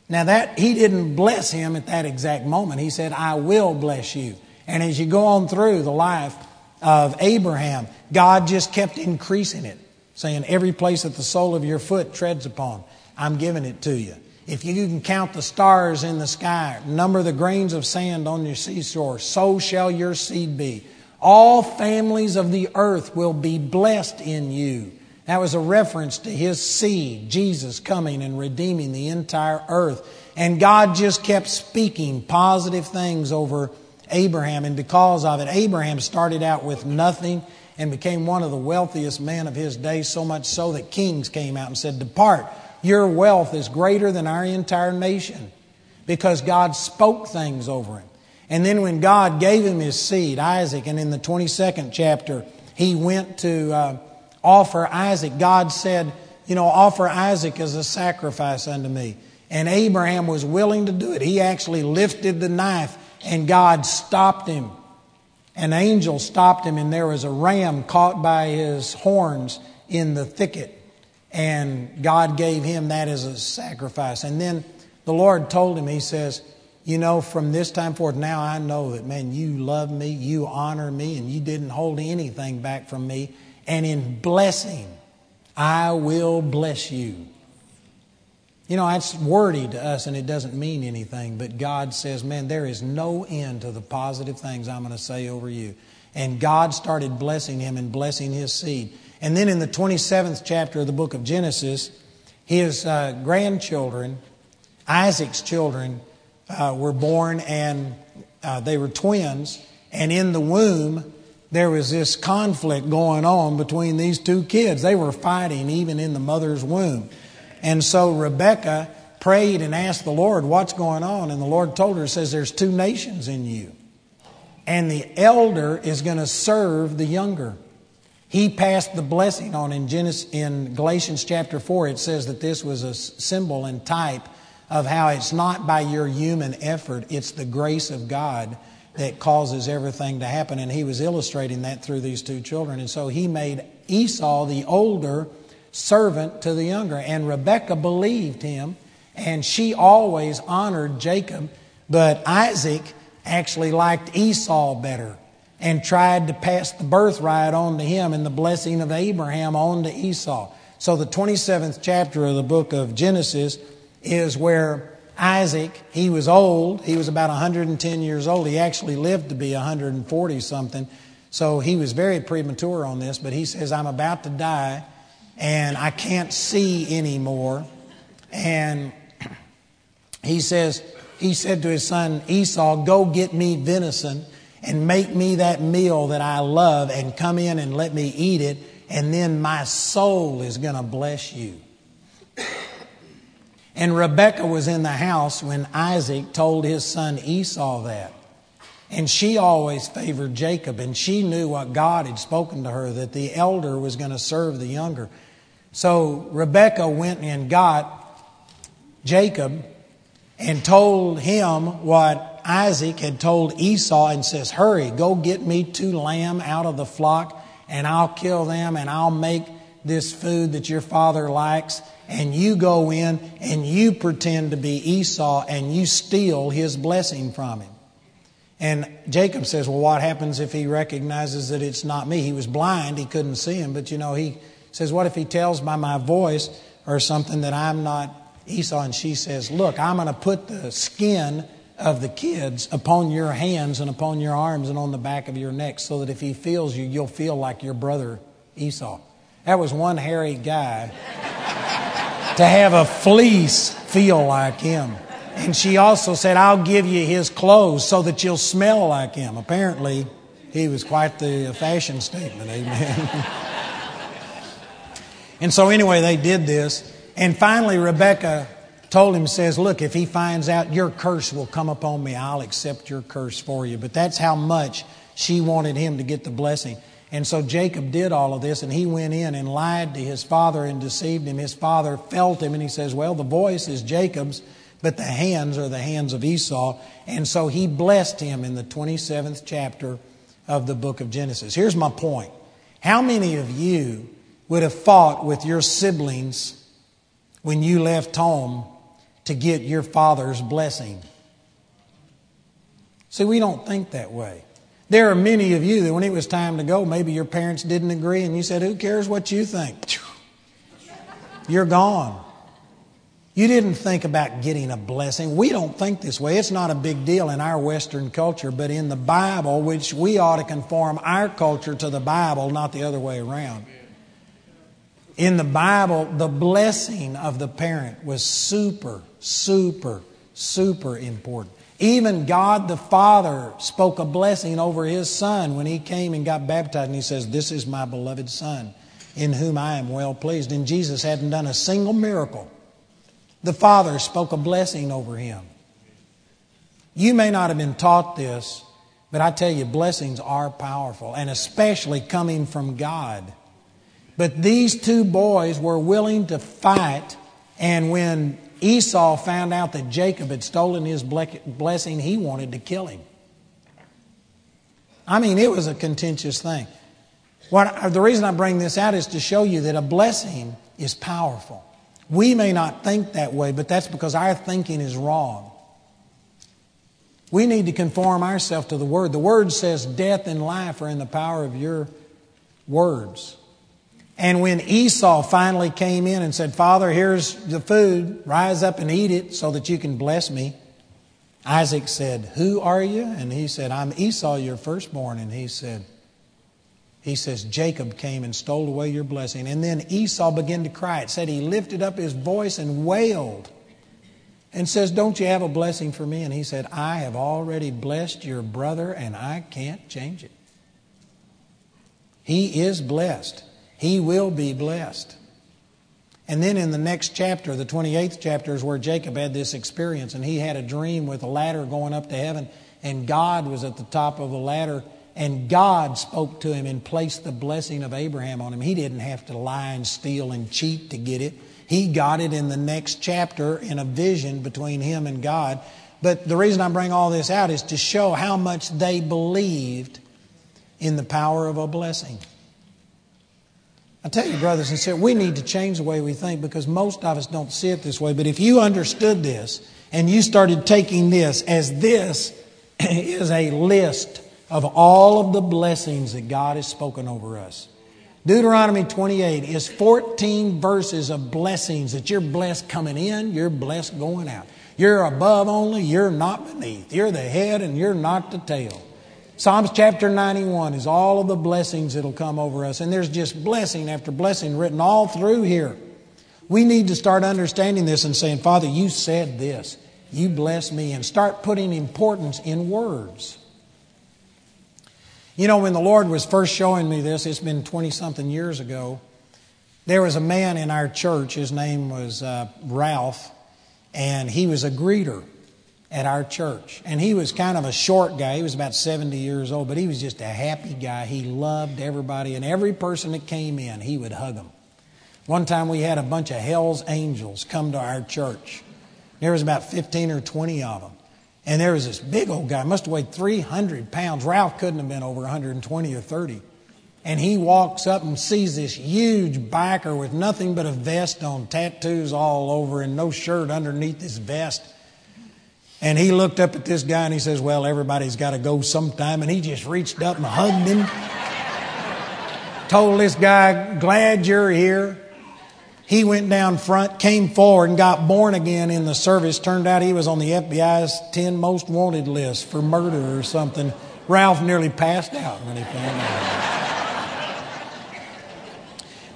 Now, that He didn't bless him at that exact moment. He said, I will bless you. And as you go on through the life of Abraham, God just kept increasing it, saying, Every place that the sole of your foot treads upon, I'm giving it to you. If you can count the stars in the sky, number the grains of sand on your seashore, so shall your seed be. All families of the earth will be blessed in you. That was a reference to his seed, Jesus coming and redeeming the entire earth. And God just kept speaking positive things over Abraham. And because of it, Abraham started out with nothing and became one of the wealthiest men of his day, so much so that kings came out and said, Depart your wealth is greater than our entire nation because God spoke things over him. And then when God gave him his seed, Isaac, and in the 22nd chapter, he went to uh, offer Isaac. God said, You know, offer Isaac as a sacrifice unto me. And Abraham was willing to do it. He actually lifted the knife, and God stopped him. An angel stopped him, and there was a ram caught by his horns in the thicket. And God gave him that as a sacrifice. And then the Lord told him, He says, You know, from this time forth, now I know that, man, you love me, you honor me, and you didn't hold anything back from me. And in blessing, I will bless you. You know, that's wordy to us and it doesn't mean anything, but God says, man, there is no end to the positive things I'm going to say over you. And God started blessing him and blessing his seed. And then in the 27th chapter of the book of Genesis, his uh, grandchildren, Isaac's children, uh, were born and uh, they were twins. And in the womb, there was this conflict going on between these two kids. They were fighting even in the mother's womb. And so Rebecca prayed and asked the Lord, What's going on? And the Lord told her, says, There's two nations in you. And the elder is going to serve the younger. He passed the blessing on in, Genesis, in Galatians chapter 4. It says that this was a symbol and type of how it's not by your human effort, it's the grace of God that causes everything to happen. And he was illustrating that through these two children. And so he made Esau, the older, servant to the younger. And Rebekah believed him, and she always honored Jacob. But Isaac actually liked Esau better and tried to pass the birthright on to him and the blessing of Abraham on to Esau. So the 27th chapter of the book of Genesis is where Isaac, he was old, he was about 110 years old. He actually lived to be 140 something. So he was very premature on this, but he says, I'm about to die and I can't see anymore. And he says, he said to his son Esau, Go get me venison and make me that meal that I love and come in and let me eat it, and then my soul is going to bless you. And Rebekah was in the house when Isaac told his son Esau that. And she always favored Jacob, and she knew what God had spoken to her that the elder was going to serve the younger. So Rebekah went and got Jacob and told him what Isaac had told Esau and says, Hurry, go get me two lamb out of the flock, and I'll kill them, and I'll make this food that your father likes. And you go in and you pretend to be Esau and you steal his blessing from him. And Jacob says, Well, what happens if he recognizes that it's not me? He was blind, he couldn't see him, but you know, he says, What if he tells by my voice or something that I'm not Esau? And she says, Look, I'm going to put the skin of the kids upon your hands and upon your arms and on the back of your neck so that if he feels you, you'll feel like your brother Esau. That was one hairy guy to have a fleece feel like him. And she also said, I'll give you his clothes so that you'll smell like him. Apparently, he was quite the fashion statement. Amen. and so, anyway, they did this. And finally, Rebecca told him, says, Look, if he finds out your curse will come upon me, I'll accept your curse for you. But that's how much she wanted him to get the blessing. And so Jacob did all of this, and he went in and lied to his father and deceived him. His father felt him, and he says, Well, the voice is Jacob's, but the hands are the hands of Esau. And so he blessed him in the 27th chapter of the book of Genesis. Here's my point How many of you would have fought with your siblings when you left home to get your father's blessing. See, we don't think that way. There are many of you that when it was time to go, maybe your parents didn't agree and you said, Who cares what you think? You're gone. You didn't think about getting a blessing. We don't think this way. It's not a big deal in our Western culture, but in the Bible, which we ought to conform our culture to the Bible, not the other way around. In the Bible, the blessing of the parent was super, super, super important. Even God the Father spoke a blessing over his son when he came and got baptized, and he says, This is my beloved son, in whom I am well pleased. And Jesus hadn't done a single miracle. The Father spoke a blessing over him. You may not have been taught this, but I tell you, blessings are powerful, and especially coming from God. But these two boys were willing to fight, and when Esau found out that Jacob had stolen his blessing, he wanted to kill him. I mean, it was a contentious thing. What, the reason I bring this out is to show you that a blessing is powerful. We may not think that way, but that's because our thinking is wrong. We need to conform ourselves to the Word. The Word says death and life are in the power of your words. And when Esau finally came in and said, Father, here's the food, rise up and eat it so that you can bless me, Isaac said, Who are you? And he said, I'm Esau, your firstborn. And he said, he says, Jacob came and stole away your blessing. And then Esau began to cry. It said he lifted up his voice and wailed and says, Don't you have a blessing for me? And he said, I have already blessed your brother and I can't change it. He is blessed he will be blessed. And then in the next chapter, the 28th chapter, is where Jacob had this experience, and he had a dream with a ladder going up to heaven, and God was at the top of the ladder, and God spoke to him and placed the blessing of Abraham on him. He didn't have to lie and steal and cheat to get it. He got it in the next chapter in a vision between him and God. But the reason I bring all this out is to show how much they believed in the power of a blessing. I tell you, brothers and sisters, we need to change the way we think because most of us don't see it this way. But if you understood this and you started taking this as this is a list of all of the blessings that God has spoken over us. Deuteronomy 28 is 14 verses of blessings that you're blessed coming in, you're blessed going out. You're above only, you're not beneath. You're the head and you're not the tail. Psalms chapter 91 is all of the blessings that'll come over us. And there's just blessing after blessing written all through here. We need to start understanding this and saying, Father, you said this. You bless me. And start putting importance in words. You know, when the Lord was first showing me this, it's been 20 something years ago, there was a man in our church. His name was uh, Ralph, and he was a greeter. At our church. And he was kind of a short guy. He was about 70 years old, but he was just a happy guy. He loved everybody, and every person that came in, he would hug them. One time we had a bunch of Hell's Angels come to our church. There was about 15 or 20 of them. And there was this big old guy, must have weighed 300 pounds. Ralph couldn't have been over 120 or 30. And he walks up and sees this huge biker with nothing but a vest on, tattoos all over, and no shirt underneath his vest. And he looked up at this guy and he says, Well, everybody's got to go sometime. And he just reached up and hugged him. Told this guy, Glad you're here. He went down front, came forward, and got born again in the service. Turned out he was on the FBI's 10 most wanted list for murder or something. Ralph nearly passed out when he found out.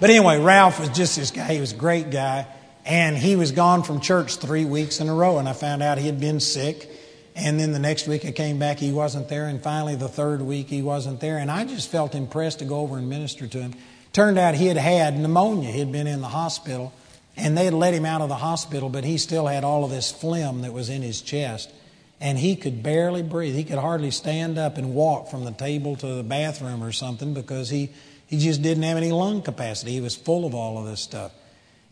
but anyway, Ralph was just this guy. He was a great guy. And he was gone from church three weeks in a row. And I found out he had been sick. And then the next week I came back, he wasn't there. And finally, the third week, he wasn't there. And I just felt impressed to go over and minister to him. Turned out he had had pneumonia. He had been in the hospital, and they had let him out of the hospital, but he still had all of this phlegm that was in his chest. And he could barely breathe. He could hardly stand up and walk from the table to the bathroom or something because he, he just didn't have any lung capacity. He was full of all of this stuff.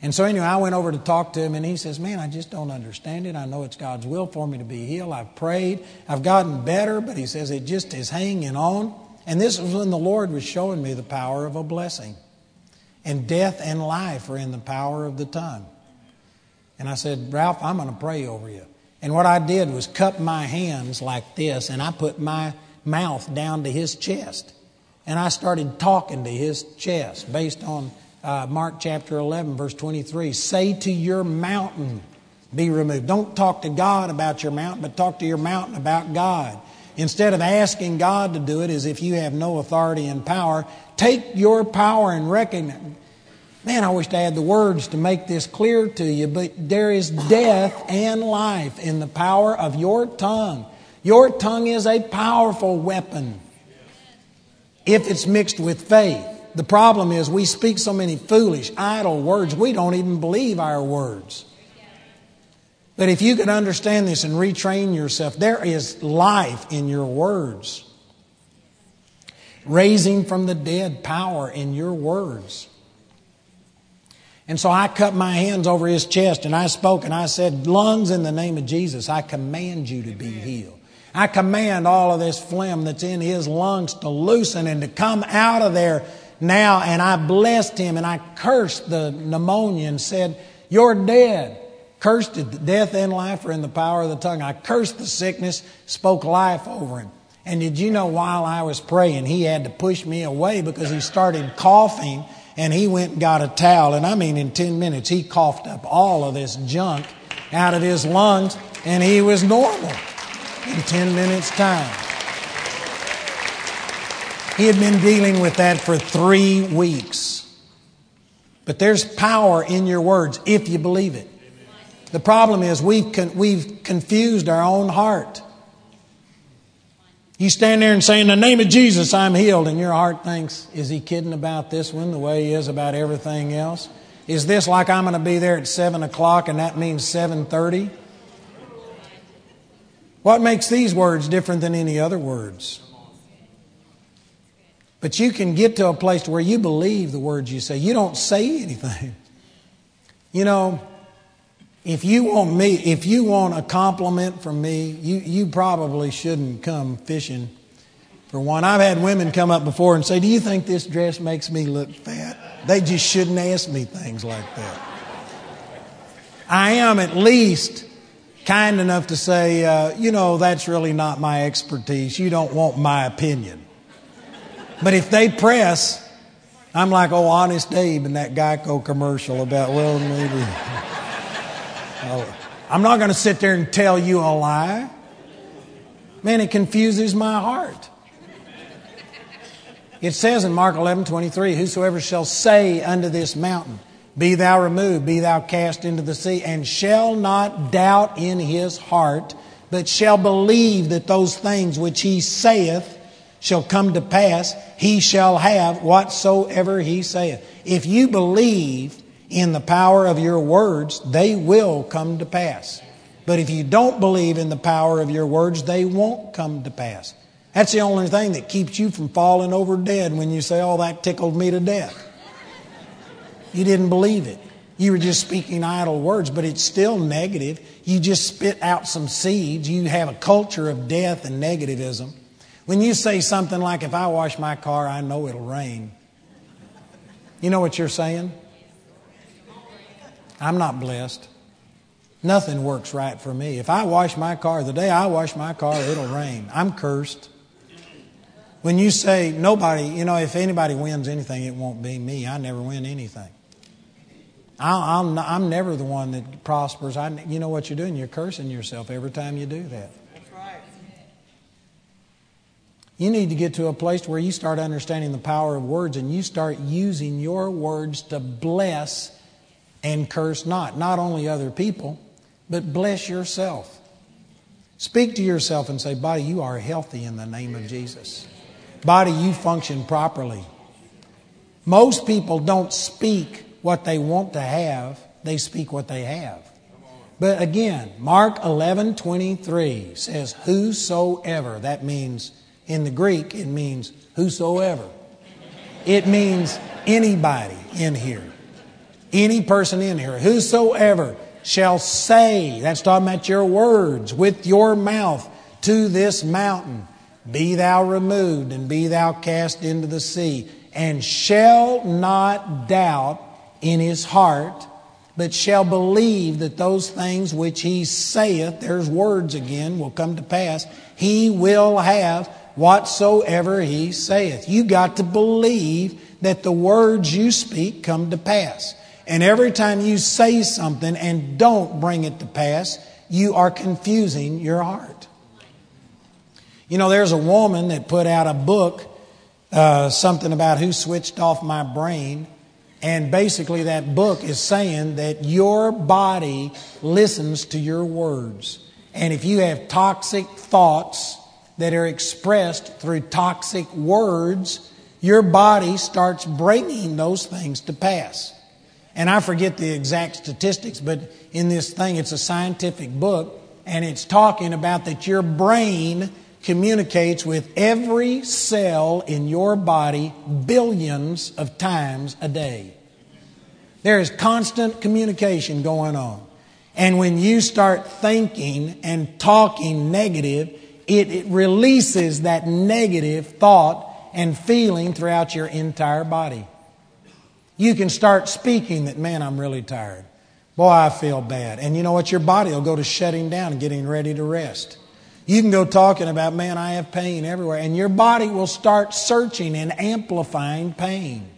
And so, anyway, I went over to talk to him, and he says, Man, I just don't understand it. I know it's God's will for me to be healed. I've prayed. I've gotten better, but he says it just is hanging on. And this was when the Lord was showing me the power of a blessing. And death and life are in the power of the tongue. And I said, Ralph, I'm going to pray over you. And what I did was cup my hands like this, and I put my mouth down to his chest. And I started talking to his chest based on uh, Mark chapter 11, verse 23. Say to your mountain, be removed. Don't talk to God about your mountain, but talk to your mountain about God. Instead of asking God to do it as if you have no authority and power, take your power and recognize. Man, I wish I had the words to make this clear to you, but there is death and life in the power of your tongue. Your tongue is a powerful weapon if it's mixed with faith. The problem is we speak so many foolish, idle words, we don't even believe our words. But if you can understand this and retrain yourself, there is life in your words. Raising from the dead power in your words. And so I cut my hands over his chest and I spoke and I said, Lungs, in the name of Jesus, I command you to be healed. I command all of this phlegm that's in his lungs to loosen and to come out of there now. And I blessed him and I cursed the pneumonia and said, You're dead. Cursed it. Death and life are in the power of the tongue. I cursed the sickness, spoke life over him. And did you know while I was praying, he had to push me away because he started coughing and he went and got a towel. And I mean, in 10 minutes, he coughed up all of this junk out of his lungs and he was normal in 10 minutes' time. He had been dealing with that for three weeks. But there's power in your words if you believe it. The problem is we've, con- we've confused our own heart. You stand there and say, In the name of Jesus, I'm healed, and your heart thinks, Is he kidding about this one the way he is about everything else? Is this like I'm going to be there at 7 o'clock and that means 7.30? What makes these words different than any other words? But you can get to a place where you believe the words you say. You don't say anything. You know, if you want me, if you want a compliment from me, you, you probably shouldn't come fishing. For one, I've had women come up before and say, Do you think this dress makes me look fat? They just shouldn't ask me things like that. I am at least kind enough to say, uh, You know, that's really not my expertise. You don't want my opinion. But if they press, I'm like, Oh, Honest Abe in that Geico commercial about, well, maybe. Oh, I'm not going to sit there and tell you a lie. Man, it confuses my heart. It says in Mark 11 23, Whosoever shall say unto this mountain, Be thou removed, be thou cast into the sea, and shall not doubt in his heart, but shall believe that those things which he saith shall come to pass, he shall have whatsoever he saith. If you believe in the power of your words, they will come to pass. But if you don't believe in the power of your words, they won't come to pass. That's the only thing that keeps you from falling over dead when you say, Oh, that tickled me to death. You didn't believe it. You were just speaking idle words, but it's still negative. You just spit out some seeds. You have a culture of death and negativism. When you say something like, If I wash my car, I know it'll rain, you know what you're saying? I'm not blessed. Nothing works right for me. If I wash my car, the day I wash my car, it'll rain. I'm cursed. When you say nobody, you know, if anybody wins anything, it won't be me. I never win anything. I'm, I'm never the one that prospers. I, you know what you're doing? You're cursing yourself every time you do that. That's right. You need to get to a place where you start understanding the power of words and you start using your words to bless and curse not. Not only other people, but bless yourself. Speak to yourself and say, Body, you are healthy in the name of Jesus. Body, you function properly. Most people don't speak what they want to have, they speak what they have. But again, Mark 11 23 says, Whosoever. That means, in the Greek, it means whosoever. It means anybody in here. Any person in here. Whosoever shall say, that's talking about your words, with your mouth to this mountain, Be thou removed and be thou cast into the sea, and shall not doubt in his heart, but shall believe that those things which he saith, there's words again, will come to pass, he will have whatsoever he saith. You got to believe that the words you speak come to pass. And every time you say something and don't bring it to pass, you are confusing your heart. You know, there's a woman that put out a book, uh, something about who switched off my brain. And basically, that book is saying that your body listens to your words. And if you have toxic thoughts that are expressed through toxic words, your body starts bringing those things to pass. And I forget the exact statistics, but in this thing, it's a scientific book, and it's talking about that your brain communicates with every cell in your body billions of times a day. There is constant communication going on. And when you start thinking and talking negative, it, it, releases that negative thought and feeling throughout your entire body. You can start speaking that, man, I'm really tired. Boy, I feel bad. And you know what? Your body will go to shutting down and getting ready to rest. You can go talking about, man, I have pain everywhere. And your body will start searching and amplifying pain.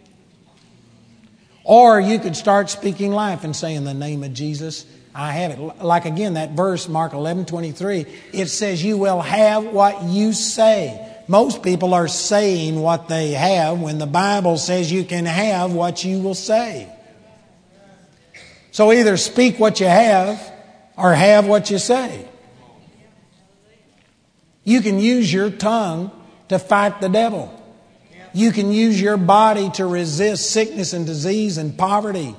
Or you could start speaking life and say, in the name of Jesus, I have it. Like again, that verse, Mark 11 23, it says, You will have what you say. Most people are saying what they have when the Bible says you can have what you will say. So either speak what you have or have what you say. You can use your tongue to fight the devil. You can use your body to resist sickness and disease and poverty.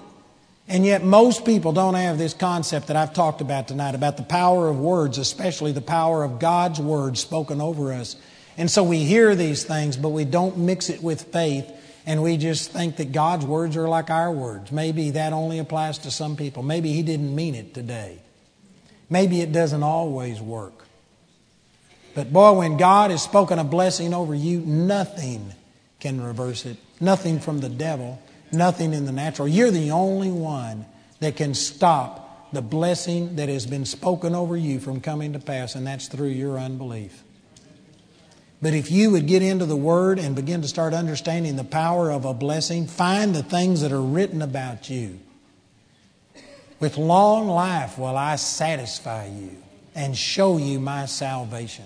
And yet, most people don't have this concept that I've talked about tonight about the power of words, especially the power of God's words spoken over us. And so we hear these things, but we don't mix it with faith, and we just think that God's words are like our words. Maybe that only applies to some people. Maybe He didn't mean it today. Maybe it doesn't always work. But boy, when God has spoken a blessing over you, nothing can reverse it. Nothing from the devil, nothing in the natural. You're the only one that can stop the blessing that has been spoken over you from coming to pass, and that's through your unbelief. But if you would get into the Word and begin to start understanding the power of a blessing, find the things that are written about you. With long life will I satisfy you and show you my salvation.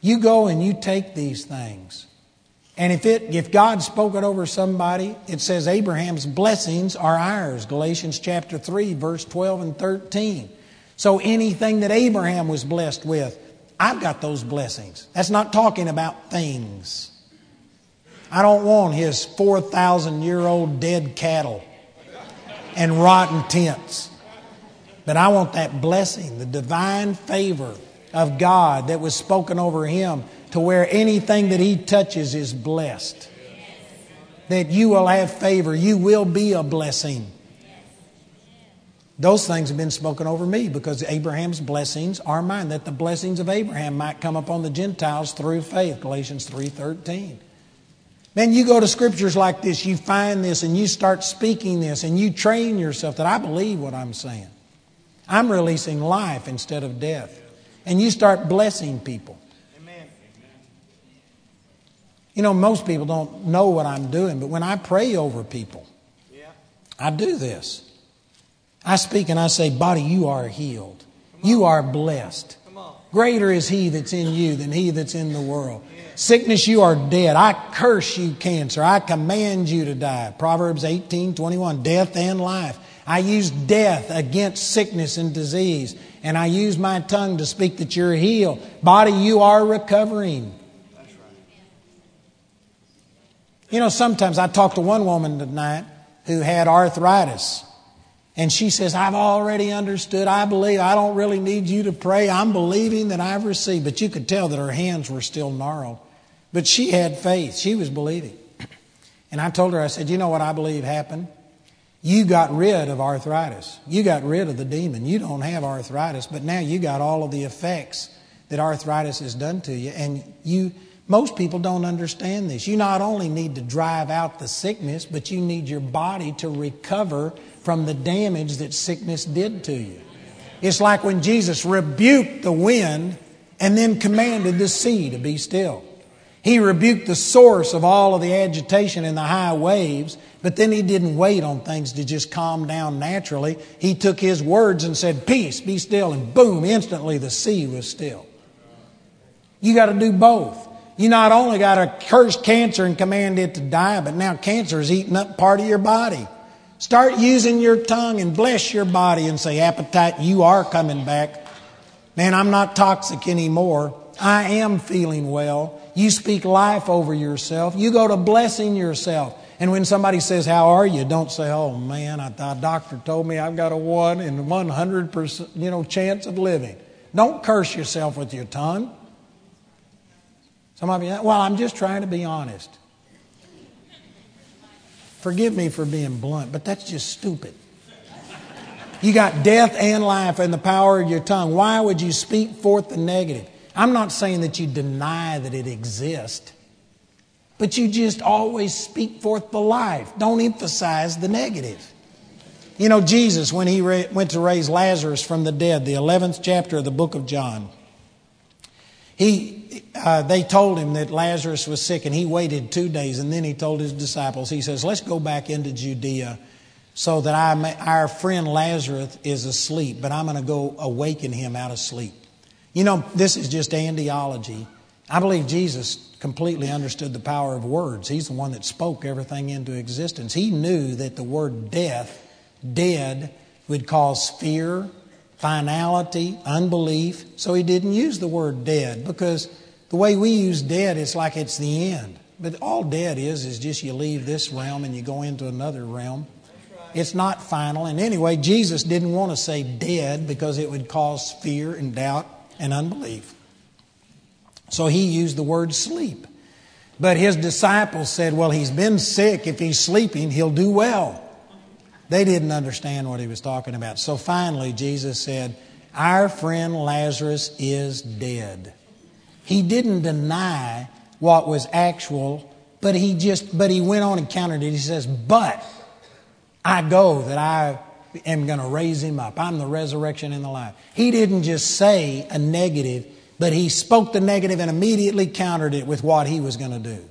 You go and you take these things. And if it if God spoke it over somebody, it says Abraham's blessings are ours. Galatians chapter 3 verse 12 and 13. So anything that Abraham was blessed with, I've got those blessings. That's not talking about things. I don't want his 4,000 year old dead cattle and rotten tents. But I want that blessing, the divine favor of God that was spoken over him to where anything that he touches is blessed. That you will have favor, you will be a blessing. Those things have been spoken over me because Abraham's blessings are mine, that the blessings of Abraham might come upon the Gentiles through faith, Galatians 3:13. Man, you go to scriptures like this, you find this, and you start speaking this, and you train yourself that I believe what I'm saying. I'm releasing life instead of death. And you start blessing people. You know, most people don't know what I'm doing, but when I pray over people, yeah. I do this. I speak and I say, Body, you are healed. You are blessed. Greater is He that's in you than He that's in the world. Sickness, you are dead. I curse you, cancer. I command you to die. Proverbs 18 21, death and life. I use death against sickness and disease, and I use my tongue to speak that you're healed. Body, you are recovering. You know, sometimes I talked to one woman tonight who had arthritis. And she says, I've already understood. I believe. I don't really need you to pray. I'm believing that I've received. But you could tell that her hands were still gnarled. But she had faith. She was believing. And I told her, I said, You know what I believe happened? You got rid of arthritis. You got rid of the demon. You don't have arthritis, but now you got all of the effects that arthritis has done to you. And you, most people don't understand this. You not only need to drive out the sickness, but you need your body to recover from the damage that sickness did to you. It's like when Jesus rebuked the wind and then commanded the sea to be still. He rebuked the source of all of the agitation in the high waves, but then he didn't wait on things to just calm down naturally. He took his words and said, Peace, be still, and boom, instantly the sea was still. You got to do both. You not only got to curse cancer and command it to die, but now cancer is eating up part of your body. Start using your tongue and bless your body and say, Appetite, you are coming back. Man, I'm not toxic anymore. I am feeling well. You speak life over yourself. You go to blessing yourself. And when somebody says, How are you? Don't say, Oh man, I, the doctor told me I've got a one in 100% you know, chance of living. Don't curse yourself with your tongue. Some of you, well, I'm just trying to be honest. Forgive me for being blunt, but that's just stupid. You got death and life in the power of your tongue. Why would you speak forth the negative? I'm not saying that you deny that it exists, but you just always speak forth the life. Don't emphasize the negative. You know, Jesus, when he went to raise Lazarus from the dead, the 11th chapter of the book of John, he, uh, they told him that Lazarus was sick, and he waited two days, and then he told his disciples, he says, Let's go back into Judea so that I may, our friend Lazarus is asleep, but I'm going to go awaken him out of sleep. You know, this is just andiology. I believe Jesus completely understood the power of words. He's the one that spoke everything into existence. He knew that the word death, dead, would cause fear, finality, unbelief. So he didn't use the word dead because the way we use dead, it's like it's the end. But all dead is, is just you leave this realm and you go into another realm. It's not final. And anyway, Jesus didn't want to say dead because it would cause fear and doubt and unbelief. So he used the word sleep. But his disciples said, Well, he's been sick. If he's sleeping, he'll do well. They didn't understand what he was talking about. So finally, Jesus said, Our friend Lazarus is dead. He didn't deny what was actual, but he just but he went on and countered it. He says, But I go that I am going to raise him up. I'm the resurrection and the life. He didn't just say a negative, but he spoke the negative and immediately countered it with what he was going to do.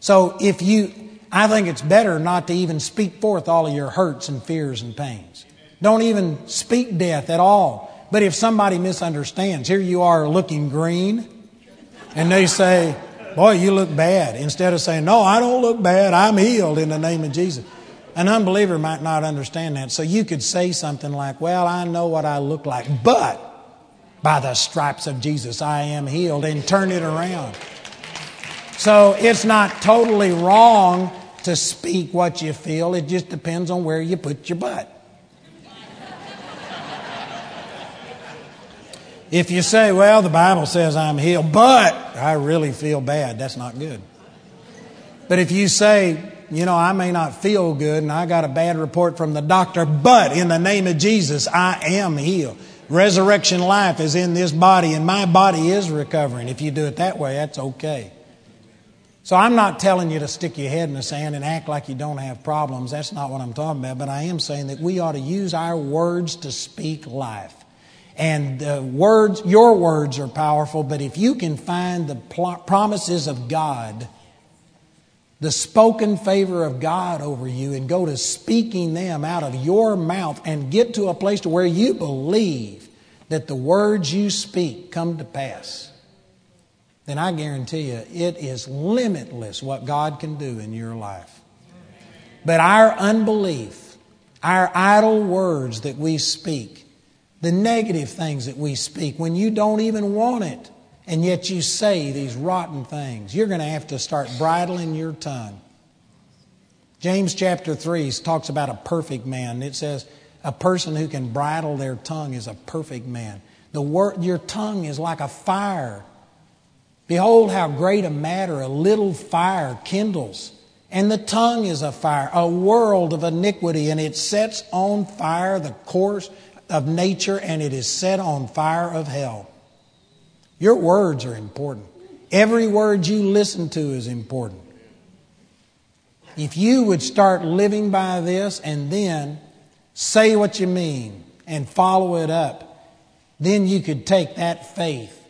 So if you I think it's better not to even speak forth all of your hurts and fears and pains. Don't even speak death at all. But if somebody misunderstands, here you are looking green, and they say, Boy, you look bad. Instead of saying, No, I don't look bad. I'm healed in the name of Jesus. An unbeliever might not understand that. So you could say something like, Well, I know what I look like, but by the stripes of Jesus I am healed, and turn it around. So it's not totally wrong to speak what you feel. It just depends on where you put your but. If you say, well, the Bible says I'm healed, but I really feel bad, that's not good. But if you say, you know, I may not feel good and I got a bad report from the doctor, but in the name of Jesus, I am healed. Resurrection life is in this body and my body is recovering. If you do it that way, that's okay. So I'm not telling you to stick your head in the sand and act like you don't have problems. That's not what I'm talking about. But I am saying that we ought to use our words to speak life. And uh, words, your words are powerful, but if you can find the pl- promises of God, the spoken favor of God over you, and go to speaking them out of your mouth and get to a place to where you believe that the words you speak come to pass then I guarantee you it is limitless what God can do in your life. But our unbelief, our idle words that we speak, the negative things that we speak when you don't even want it, and yet you say these rotten things, you're going to have to start bridling your tongue. James chapter 3 talks about a perfect man. It says, a person who can bridle their tongue is a perfect man. The word, your tongue is like a fire Behold, how great a matter a little fire kindles. And the tongue is a fire, a world of iniquity, and it sets on fire the course of nature, and it is set on fire of hell. Your words are important. Every word you listen to is important. If you would start living by this and then say what you mean and follow it up, then you could take that faith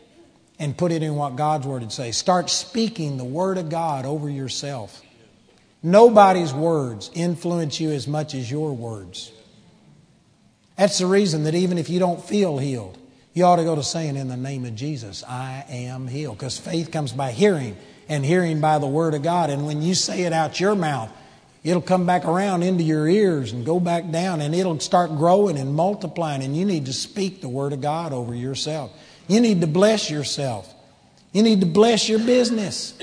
and put it in what God's Word would say. Start speaking the Word of God over yourself. Nobody's words influence you as much as your words. That's the reason that even if you don't feel healed, you ought to go to saying, In the name of Jesus, I am healed. Because faith comes by hearing, and hearing by the Word of God. And when you say it out your mouth, it'll come back around into your ears and go back down, and it'll start growing and multiplying. And you need to speak the Word of God over yourself. You need to bless yourself. You need to bless your business.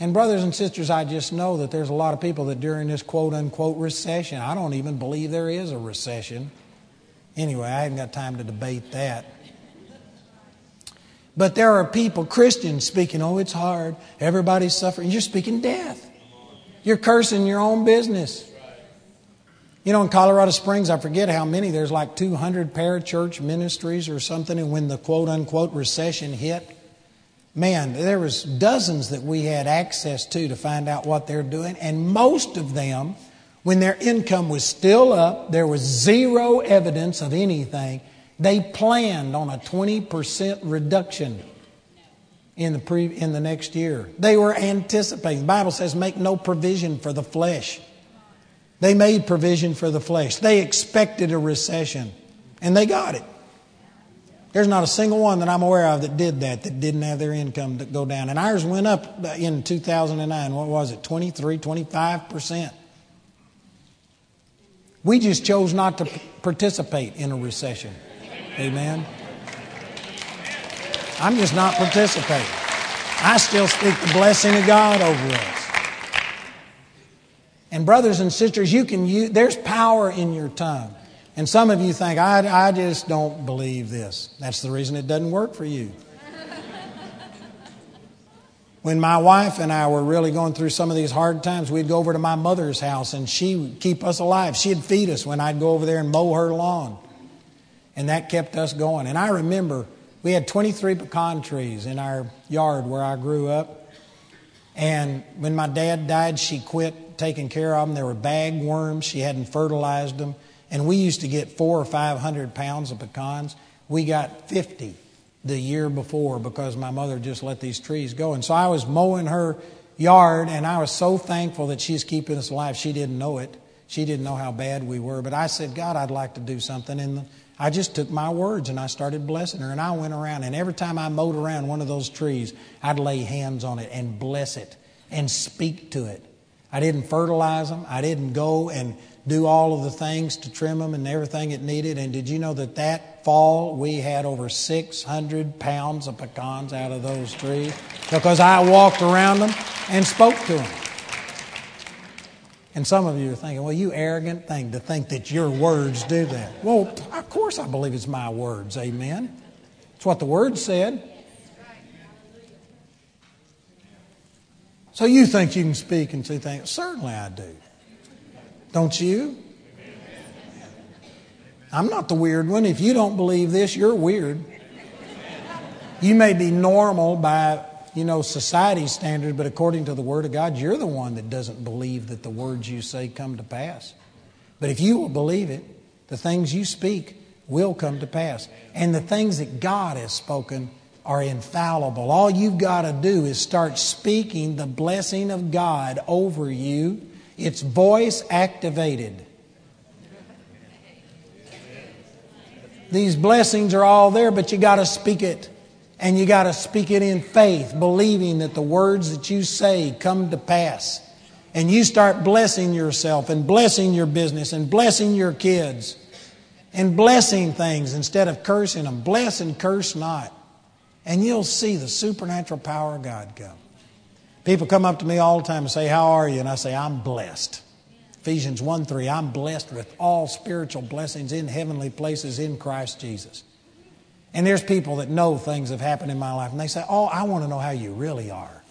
And, brothers and sisters, I just know that there's a lot of people that during this quote unquote recession, I don't even believe there is a recession. Anyway, I haven't got time to debate that. But there are people, Christians, speaking, oh, it's hard. Everybody's suffering. You're speaking death. You're cursing your own business. You know, in Colorado Springs, I forget how many, there's like 200 parachurch ministries or something, and when the quote unquote recession hit, man, there was dozens that we had access to to find out what they're doing, and most of them, when their income was still up, there was zero evidence of anything, they planned on a 20% reduction in the, pre, in the next year. They were anticipating. The Bible says, make no provision for the flesh. They made provision for the flesh. They expected a recession, and they got it. There's not a single one that I'm aware of that did that, that didn't have their income go down. And ours went up in 2009. What was it? 23, 25%. We just chose not to participate in a recession. Amen. I'm just not participating. I still speak the blessing of God over us. And brothers and sisters, you can use, there's power in your tongue. And some of you think, I, I just don't believe this. That's the reason it doesn't work for you. when my wife and I were really going through some of these hard times, we'd go over to my mother's house and she would keep us alive. She'd feed us when I'd go over there and mow her lawn. And that kept us going. And I remember we had 23 pecan trees in our yard where I grew up. And when my dad died, she quit taking care of them. There were bag worms. She hadn't fertilized them. And we used to get four or five hundred pounds of pecans. We got 50 the year before because my mother just let these trees go. And so I was mowing her yard, and I was so thankful that she's keeping us alive. She didn't know it. She didn't know how bad we were. But I said, God, I'd like to do something. And I just took my words and I started blessing her. And I went around, and every time I mowed around one of those trees, I'd lay hands on it and bless it and speak to it. I didn't fertilize them. I didn't go and do all of the things to trim them and everything it needed. And did you know that that fall we had over 600 pounds of pecans out of those trees? Because I walked around them and spoke to them. And some of you are thinking, well, you arrogant thing to think that your words do that. Well, of course I believe it's my words. Amen. It's what the Word said. So you think you can speak and see things? Certainly I do. Don't you? I'm not the weird one. If you don't believe this, you're weird. You may be normal by, you know, society's standard, but according to the Word of God, you're the one that doesn't believe that the words you say come to pass. But if you will believe it, the things you speak will come to pass. And the things that God has spoken are infallible. All you've got to do is start speaking the blessing of God over you. It's voice activated. These blessings are all there, but you got to speak it. And you got to speak it in faith, believing that the words that you say come to pass. And you start blessing yourself and blessing your business and blessing your kids and blessing things instead of cursing them. Bless and curse not. And you'll see the supernatural power of God come. People come up to me all the time and say, How are you? And I say, I'm blessed. Ephesians 1 3, I'm blessed with all spiritual blessings in heavenly places in Christ Jesus. And there's people that know things have happened in my life, and they say, Oh, I want to know how you really are.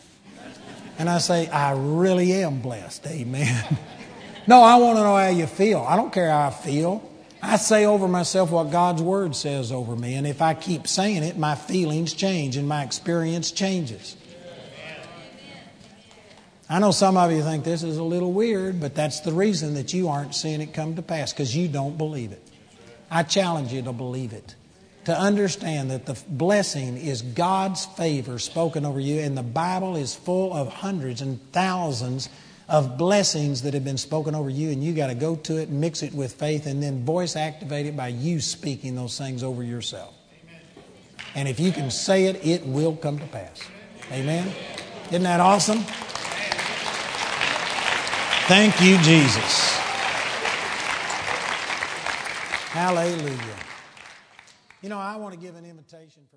And I say, I really am blessed. Amen. no, I want to know how you feel. I don't care how I feel. I say over myself what God's Word says over me. And if I keep saying it, my feelings change and my experience changes. I know some of you think this is a little weird, but that's the reason that you aren't seeing it come to pass because you don't believe it. I challenge you to believe it, to understand that the blessing is God's favor spoken over you, and the Bible is full of hundreds and thousands of blessings that have been spoken over you, and you got to go to it, mix it with faith, and then voice activate it by you speaking those things over yourself. Amen. And if you can say it, it will come to pass. Amen? Isn't that awesome? Thank you, Jesus. Hallelujah. You know, I want to give an invitation for.